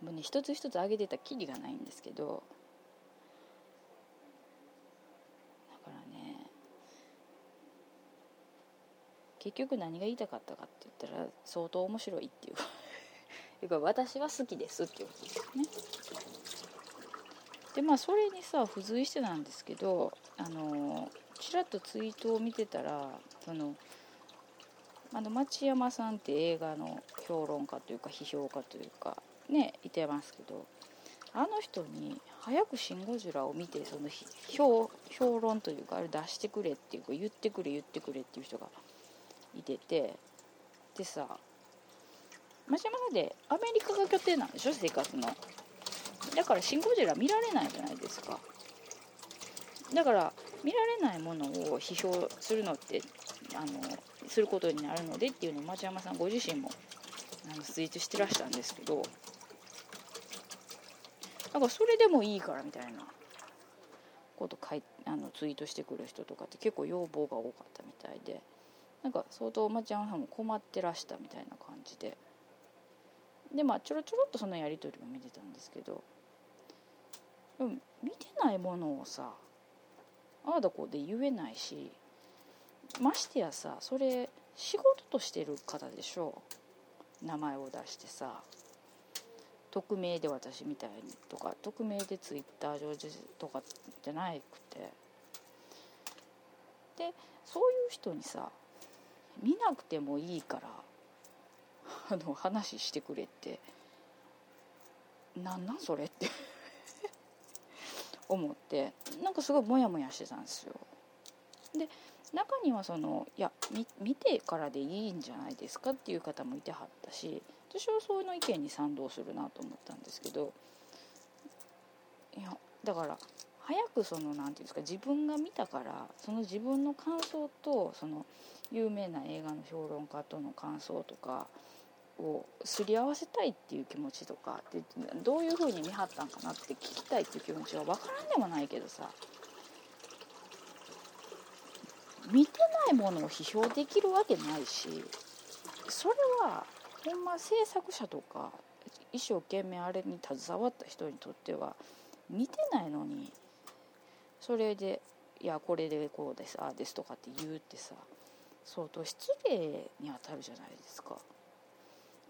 [SPEAKER 1] もうね一つ一つ挙げてたきりがないんですけどだからね結局何が言いたかったかって言ったら相当面白いっていうか 私は好きですっていうことですね。でまあそれにさ付随してなんですけどあのちらっとツイートを見てたらそのあの町山さんって映画の評論家というか批評家というかねいてますけどあの人に早く「シン・ゴジラ」を見てその評評論というかあれ出してくれっていうか言ってくれ言ってくれっていう人がいててでさ町山さんでアメリカが拠点なんでしょ生活の。だから「シン・ゴジラ」見られないじゃないですか。だから見られないものを批評するのってあのすることになるのでっていうのを町山さんご自身もあのツイートしてらしたんですけど。だかそれでもいいからみたいなこと書いあのツイートしてくる人とかって結構要望が多かったみたいで。なんか相当町山さんも困ってらしたみたいな感じで。でまあちょろちょろっとそのやり取りを見てたんですけど。でも見てないものをさああだこうで言えないしましてやさそれ仕事としてる方でしょ。名前を出してさ匿名で私みたいにとか匿名でツイッター上でとかじゃなくて。でそういう人にさ見なくてもいいから あの話してくれって。なんなんそれって。思って。なんかすごいモヤモヤしてたんですよ。で中にはそのいや見てからでいいんじゃないですかっていう方もいてはったし私はそういうの意見に賛同するなと思ったんですけどいやだから早くその何て言うんですか自分が見たからその自分の感想とその有名な映画の評論家との感想とかをすり合わせたいっていう気持ちとかでどういう風に見張ったんかなって聞きたいっていう気持ちは分からんでもないけどさ見てないものを批評できるわけないしそれはほんま制作者とか一生懸命あれに携わった人にとっては見てないのにそれで「いやこれでこうですああです」とかって言うってさ相当失礼に当たるじゃないですか。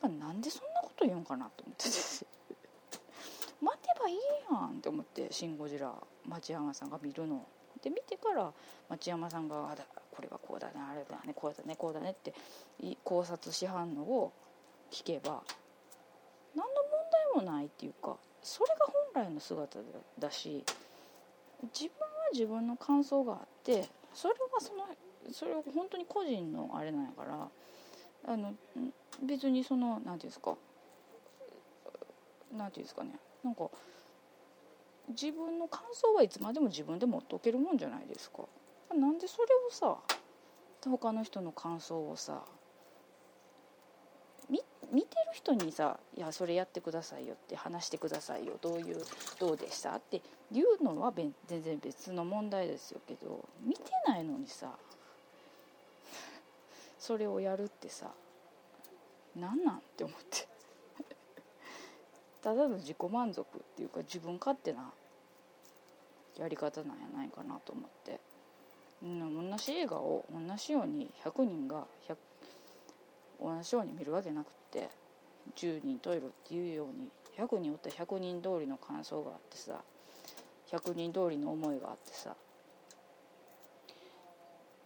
[SPEAKER 1] なんでそんなこと言うんかなと思って 待てばいいやんって思って「シン・ゴジラ」町山さんが見るので見てから町山さんがあだ「これはこうだねあれだねこうだねこうだね」って考察しはんのを聞けば何の問題もないっていうかそれが本来の姿だし自分は自分の感想があってそれはそのそれは本当に個人のあれなんやからあの別にその何て言うんですか何て言うんですかねなんか自分の感想はいつまでも自分で持っておけるもんじゃないですか。なんでそれをさ他の人の感想をさ見てる人にさ「いやそれやってくださいよ」って話してくださいよ。どういうどうでした？っていうのは全然別の問題ですよけど見てないのにさ それをやるってさ何なんって思って。ただの自己満足っていうか自分勝手なやり方なんやないかなと思って。同じ映画を同じように100人が100同じように見るわけなくって10人トイレっていうように100人おったら100人通りの感想があってさ100人通りの思いがあってさ。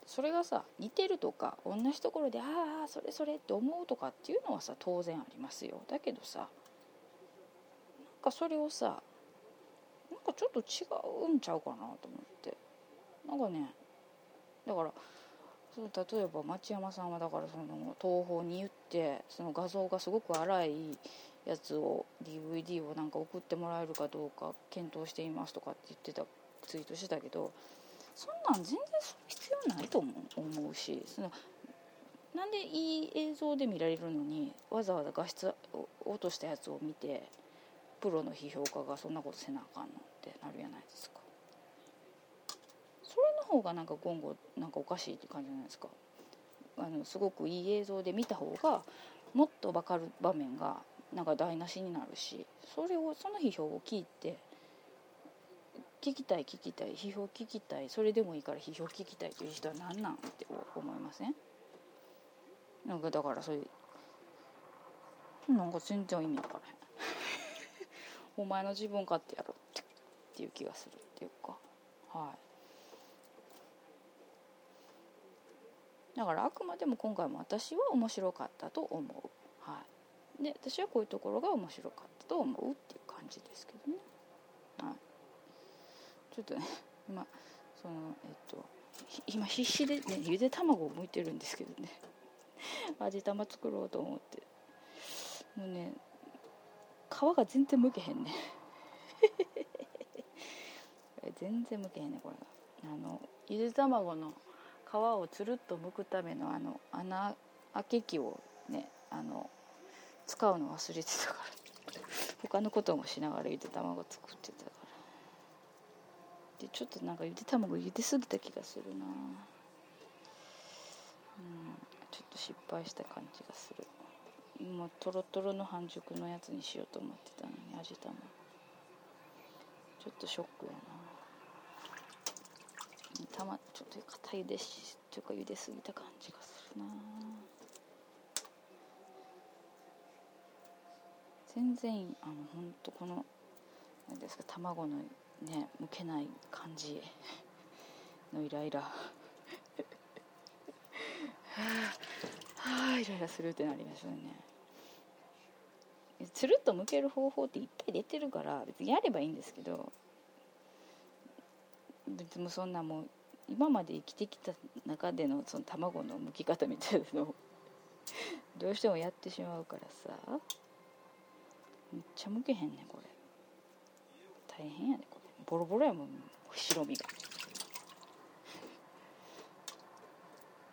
[SPEAKER 1] それがさ似てるとか同じところでああそれそれって思うとかっていうのはさ当然ありますよ。だけどさなんかそれをさなんかちょっと違うんちゃうかなと思って。なんかねだからそう例えば町山さんはだからその東宝に言ってその画像がすごく荒いやつを DVD をなんか送ってもらえるかどうか検討していますとかって言ってたツイートしてたけどそんなん全然必要ないと思うしそのなんでいい映像で見られるのにわざわざ画質落としたやつを見てプロの批評家がそんなことせなあかんのってなるやないですか。方がなんか今後なんかおかしいって感じじゃないですか。あのすごくいい映像で見た方がもっと分かる場面がなんか台無しになるしそれをその批評を聞いて聞きたい聞きたい批評聞きたいそれでもいいから批評聞きたいという人は何なんって思いません？なんかだからそういうなんか全然意味わからへん。お前の自分勝手やろってっていう気がするっていうか。はい。だからあくまでも今回も私は面白かったと思う。はい。で私はこういうところが面白かったと思うっていう感じですけどね。はい。ちょっとね今そのえっと今必死でねゆで卵を剥いてるんですけどね味玉作ろうと思ってもうね皮が全然剥けへんね全然剥けへんねこれがあのゆで卵の皮をつるっと剥くためのあの穴開け器をねあの使うの忘れてたから。他のこともしながらゆで卵作ってたから。でちょっとなんかゆで卵ゆですぎた気がするな。うんちょっと失敗した感じがする。もうトロトロの半熟のやつにしようと思ってたのに味玉。ちょっとショックやな。たまちょっと硬いでしというか茹ですぎた感じがするな。全然あのほんとこの何ですか卵のねむけない感じ のイライラ。はあはあイライラするってなりますよね。つるっとむける方法っていっぱい出てるから別にやればいいんですけど別にそんなもう今まで生きてきた中でのその卵の剥き方みたいなのを どうしてもやってしまうからさめっちゃ剥けへんねこれ。大変やねこれ。ボロボロやもん白身が。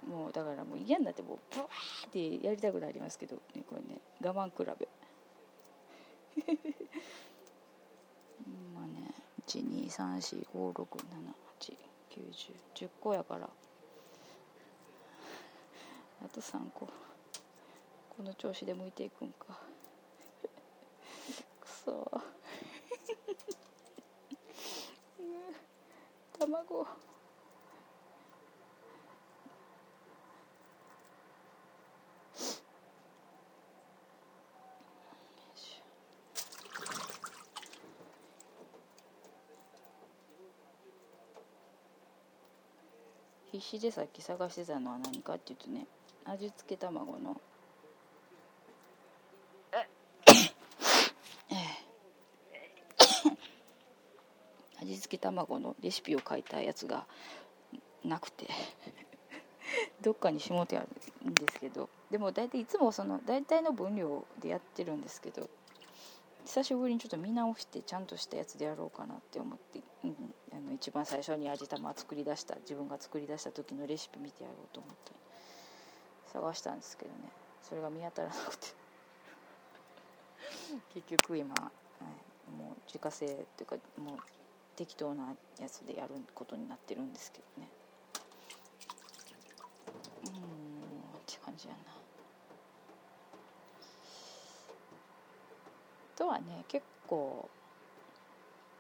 [SPEAKER 1] もうだからもう嫌になってもうブワーってやりたくなりますけど、ね、これね我慢比べ。まあね12345678910個やから。あと3個。この調子で向いていくんか。くそ。卵。死でさっき探してたのは何かっていうとね味付け卵の。味付け卵のレシピを書いたやつがなくてどっかにしもてあるんですけど。でも大体いつもその大体の分量でやってるんですけど。久しぶりにちょっと見直してちゃんとしたやつでやろうかなって思って、うん、あの一番最初に味玉作り出した自分が作り出した時のレシピ見てやろうと思って探したんですけどね。それが見当たらなくて。結局今、はい、もう自家製っていうかもう適当なやつでやることになってるんですけどね。うんって感じやな。とはね結構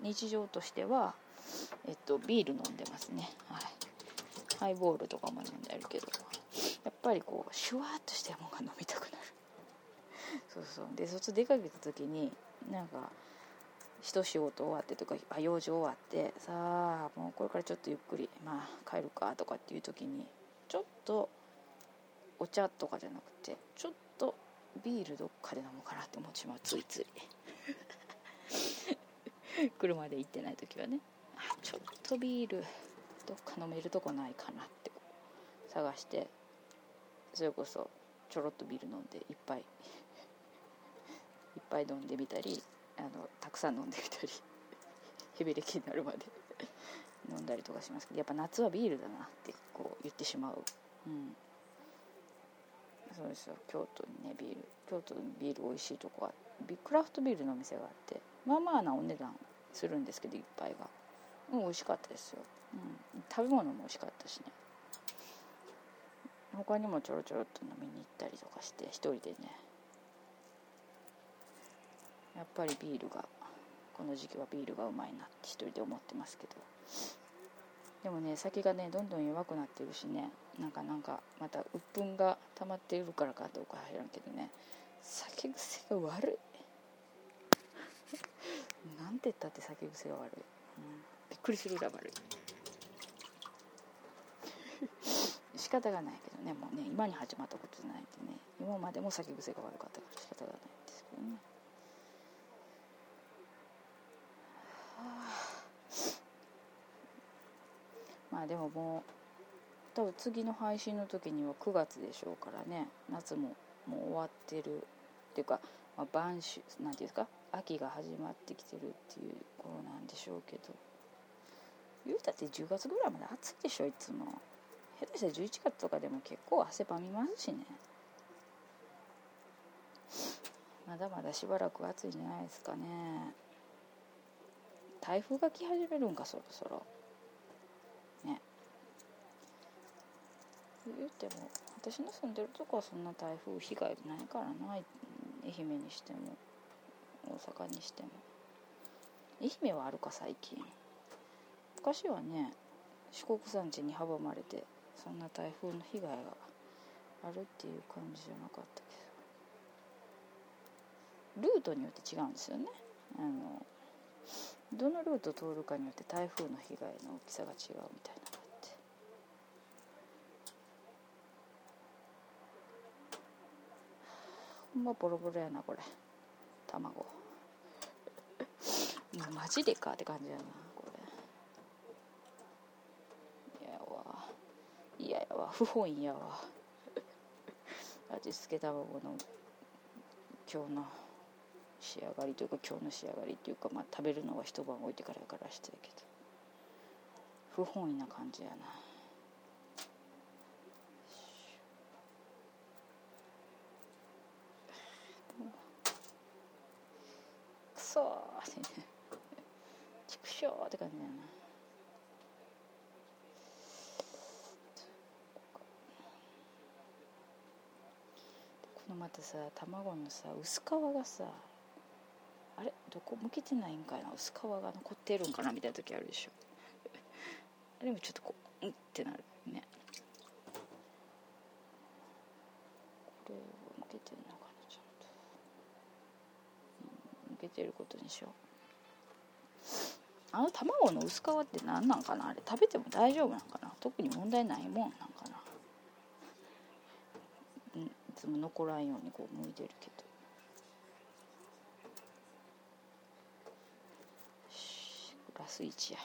[SPEAKER 1] 日常としてはえっとビール飲んでますね。はい。ハイボールとかも飲んでるけどやっぱりこうシュワーっとしたものが飲みたくなる。そうそう。でそっち出かけた時になんか一仕事終わってとかあ用事終わってさあもうこれからちょっとゆっくりまあ帰るかとかっていう時にちょっとお茶とかじゃなくてちょっとビールどっかで飲もうかなって思っちまうついつい。車で行ってない時はね。ちょっとビールどっか飲めるとこないかなって探して。それこそちょろっとビール飲んでいっぱいいっぱい飲んでみたりあのたくさん飲んでみたりヘビレキになるまで飲んだりとかしますけどやっぱ夏はビールだなってこう言ってしまう、うん、そうですよ。京都にねビール。京都のビール美味しいとこはクラフトビールのお店があってまあまあなお値段するんですけど一杯が。うん美味しかったですよ、うん、食べ物も美味しかったしね。他にもちょろちょろっと飲みに行ったりとかして一人でね。やっぱりビールがこの時期はビールがうまいなって一人で思ってますけど。でもね酒がねどんどん弱くなってるしね。なんかなんかまた鬱憤が溜まっているからかどうか入らんけどね。酒癖が悪い。なんて言ったって酒癖が悪い、うん、びっくりするぐら悪い。仕方がないけどね。もうね今に始まったことじゃないんでね。今までも酒癖が悪かったから仕方がないんですけどね。まあでももう多分次の配信の時には9月でしょうからね。夏ももう終わってるっていうか、まあ、晩秋なんていうんですか？秋が始まってきてるっていう頃なんでしょうけど。言うたって10月ぐらいまで暑いでしょいつも。下手したら11月とかでも結構汗ばみますしね。まだまだしばらく暑いんじゃないですかね。台風が来始めるんかそろそろね言っても私の住んでるとこはそんな台風被害ないからな愛媛にしても大阪にしても。愛媛はあるか最近。昔はね四国山地に阻まれてそんな台風の被害があるっていう感じじゃなかったけど。ルートによって違うんですよね。あのどのルート通るかによって台風の被害の大きさが違うみたいな。ほんまボロボロやなこれ。卵。マジでかって感じやなこれ。いやわ。嫌やわ。不本意やわ。味付け卵の今日の仕上がりというか今日の仕上がりっていうかまあ食べるのは一晩置いてからやからしてるけど。不本意な感じやなくそーって畜生って感じだなこのまたさ卵のさ薄皮がさあれ？どこ向けてないんかな。薄皮が残ってるんかな？みたいな時あるでしょ。でもちょっとこううんってなるね。これは向けてんのかなちゃんと、うん、向けてることにしよう。あの卵の薄皮って何なんかな？あれ食べても大丈夫なんかな？特に問題ないもんなんかなうんいつも残らんようにこう剥いてるけど。しラス1や。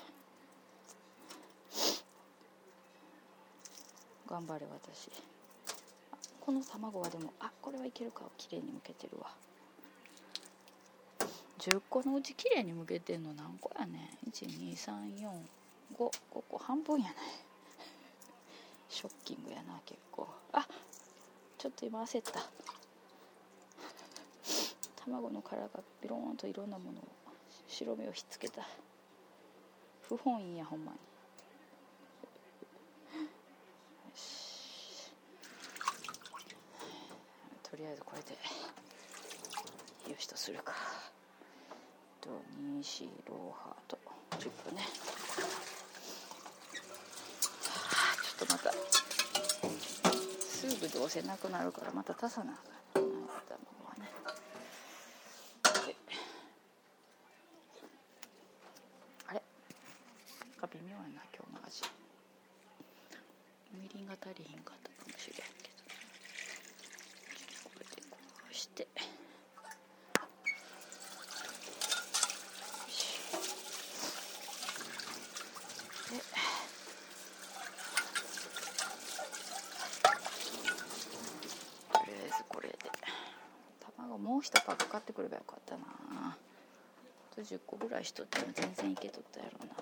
[SPEAKER 1] 頑張れ私。この卵はでもあこれはいけるか。綺麗に剥けてるわ。10個のうち綺麗に剥けてんの何個やねん。12345 5個半分やないショッキングやな結構。あちょっと今焦った。卵の殻がビローンといろんなものを白目をひっつけた。不本意やほんまに。とりあえずこれで。よしとするか。と2四ローハート10個ね。はあちょっとまた。すぐどうせなくなるからまた足さなあかん卵はねあれ？なんか微妙やな今日の味。みりんが足りひんかったかもしれんけどこれでこうしてよしでとりあえずこれで卵もう一パック買ってくればよかったなあと10個ぐらいしとっても全然いけとったやろうな。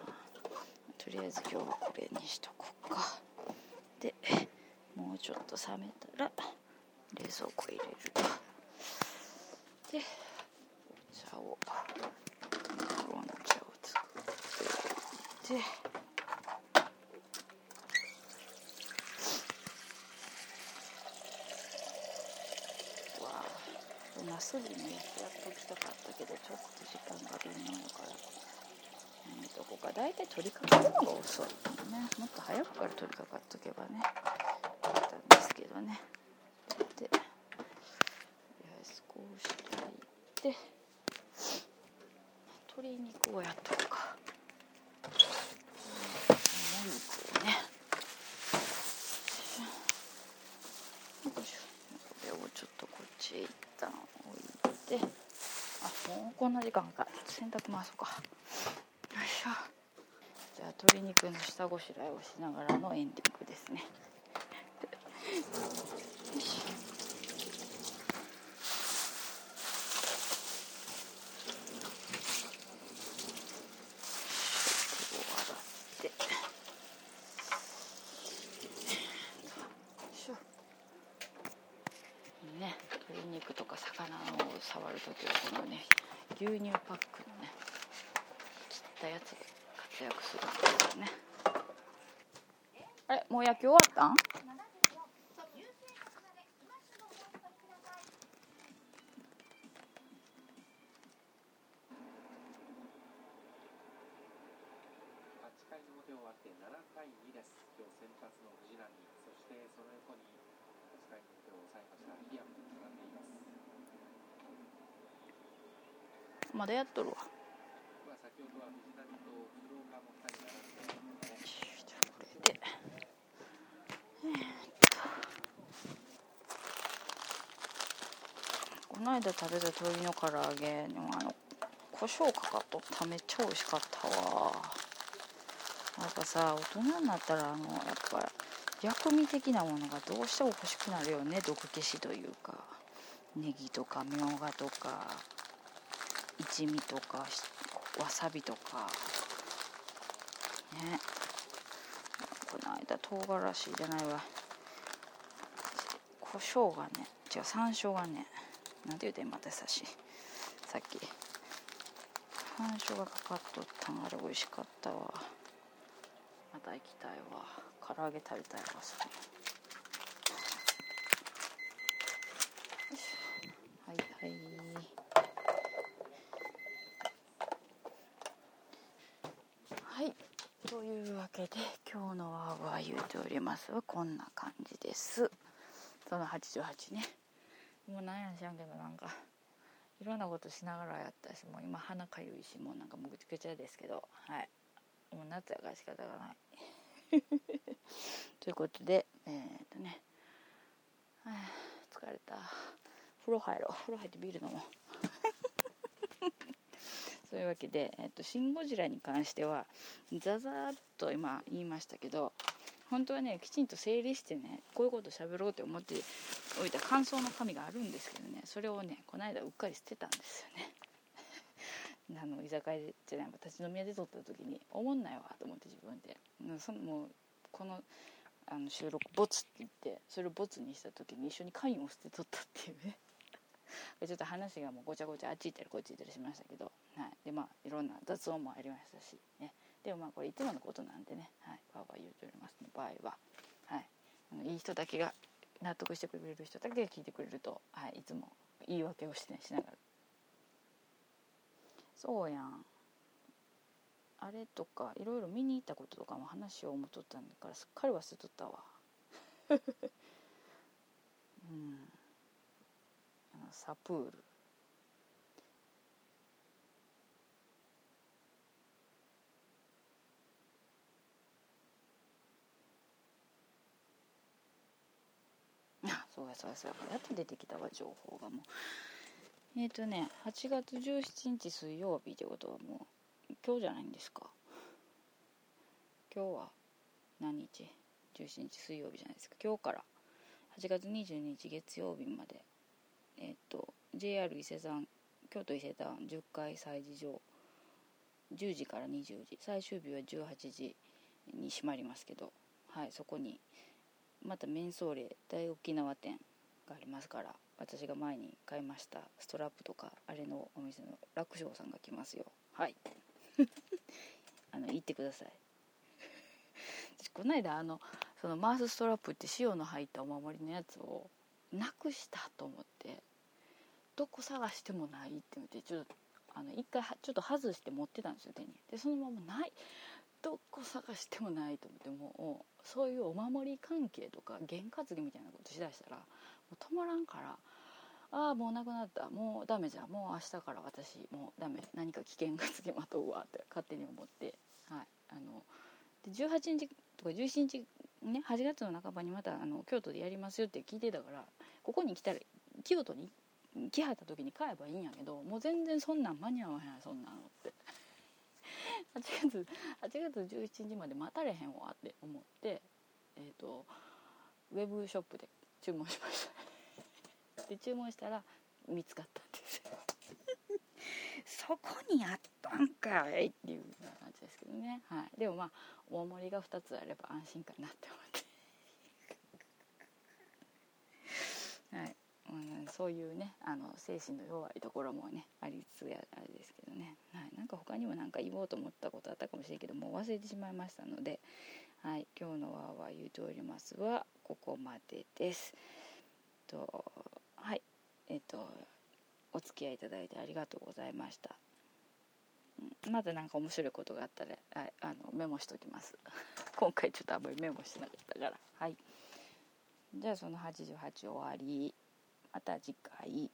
[SPEAKER 1] とりあえず今日はこれにしとこうか。でもうちょっと冷めたら冷蔵庫入れるとでお茶をウーロン茶を作っておいてわあナスビねやっときたかったけどちょっと時間が微妙だからやめとこうか大体取り掛かるのが遅いね。もっと早くから取り掛かっとけばねよかったんですけどねでとりあえずこうしておいて鶏肉をやっとくかもも肉をねよいしょこれをちょっとこっちへ一旦置いてあもうこんな時間か洗濯回そうか。よいしょ。じゃあ鶏肉の下ごしらえをしながらのエンディングですねよいしょこう洗ってよいしょね鶏肉とか魚を触る時はこのね牛乳パックのね切ったやつで活躍するんですよねあれもう野球終わったん
[SPEAKER 3] ？8回の表終わって7対2です。今日先発の藤浪、そしてその横に8回の表を抑えましたイリアムと並んでいます。
[SPEAKER 1] まだやっとるわ
[SPEAKER 3] まあ先ほどは藤浪と鶴岡も2人並んで、ね、
[SPEAKER 1] じゃあこれでこの間食べた鶏の唐揚げのあの胡椒かかっとった。めっちゃ美味しかったわ。やっぱさ大人になったらあのやっぱ薬味的なものがどうしても欲しくなるよね。毒消しというか。ネギとかみょうがとか。一味とかわさびとか。ね。この間唐辛子じゃないわ。胡椒がね違う山椒がね。なんて言うてんまたさしさっき。山椒がかかっとったんあれ美味しかったわ。また行きたいわ。唐揚げ食べたいわそれ。はいはい。はい。というわけで今日のワーワー言うておりますはこんな感じです。その88ね。もうなんや知らんけどなんかいろんなことしながらやったしもう今鼻かゆいしもうなんかもうぐちゃぐちゃですけどはい。もう夏やから仕方がない。ということでえー、っとねはあ疲れた。風呂入ろう。風呂入ってビール飲もう。そういうわけで、えっと、シン・ゴジラに関してはザザーっと今言いましたけど本当はねきちんと整理してねこういうこと喋ろうって思っておいた感想の紙があるんですけどねそれをねこの間うっかり捨てたんですよね。あの居酒屋でじゃない立ち飲み屋で撮った時に「おもんないわ」と思って自分で。そのもうこのあの収録ボツって言ってそれをボツにした時に一緒に缶を捨てとったっていうね。ちょっと話がもうごちゃごちゃあっち行ったりこっち行ったりしましたけど、はい、でまあいろんな雑音もありましたしね。でもまあこれいつものことなんでね、は、わーわー言うておりますの場合は、はい、あのいい人だけが納得してくれる人だけが聞いてくれると、はい、いつも言い訳をしてねしながら。そうやん。あれとかいろいろ見に行ったこととかも話を思っとったんだからすっかり忘れとったわ。うん。あのサプールあそうやそうやそうや。やっと出てきたわ情報がもう。えっ、ー、とね8月17日水曜日ってことはもう今日じゃないんですか？今日は何日？17日水曜日じゃないですか。今日から。8月22日月曜日まで。えっ、ー、と JR 伊勢山京都伊勢丹10階催事場。10時から20時。最終日は18時に閉まりますけど。はいそこにまたメンソーレ大沖縄店がありますから私が前に買いましたストラップとかあれのお店の楽勝さんが来ますよ。はい。あの行ってください。この間あのそのマースストラップって塩の入ったお守りのやつをなくしたと思ってどこ探してもないって言ってちょっとあの一回ちょっと外して持ってたんですよ手に。でそのままないどこ探してもないと思ってもうそういうお守り関係とか験担ぎみたいなことしだしたらもう止まらんからああもうなくなった。もうダメじゃもう明日から私もうダメ。何か危険がつきまとうわって勝手に思って。はい。あので18日とか17日ね8月の半ばにまたあの京都でやりますよって聞いてたからここに来たら京都に来はった時に買えばいいんやけどもう全然そんなん間に合わへんそんなのって。8月8月17日まで待たれへんわって思ってえっ、ー、とウェブショップで注文しました。で注文したら見つかったんです。よ そこにあったんかいっていう感じですけどね、はい、でもまあ大盛りが2つあれば安心かなって思って。はい。もうん、そういうねあの精神の弱いところもねありつつあれですけどね、はい、なんか他にも何か言おうと思ったことあったかもしれんけどもう忘れてしまいましたので、はい、今日のわーわー言うておりますはここまでです。とはいえっ、とお付き合いいただいてありがとうございました。まだ何か面白いことがあったらああのメモしときます。今回ちょっとあんまりメモしてなかったから。はい。じゃあその88終わり。また次回。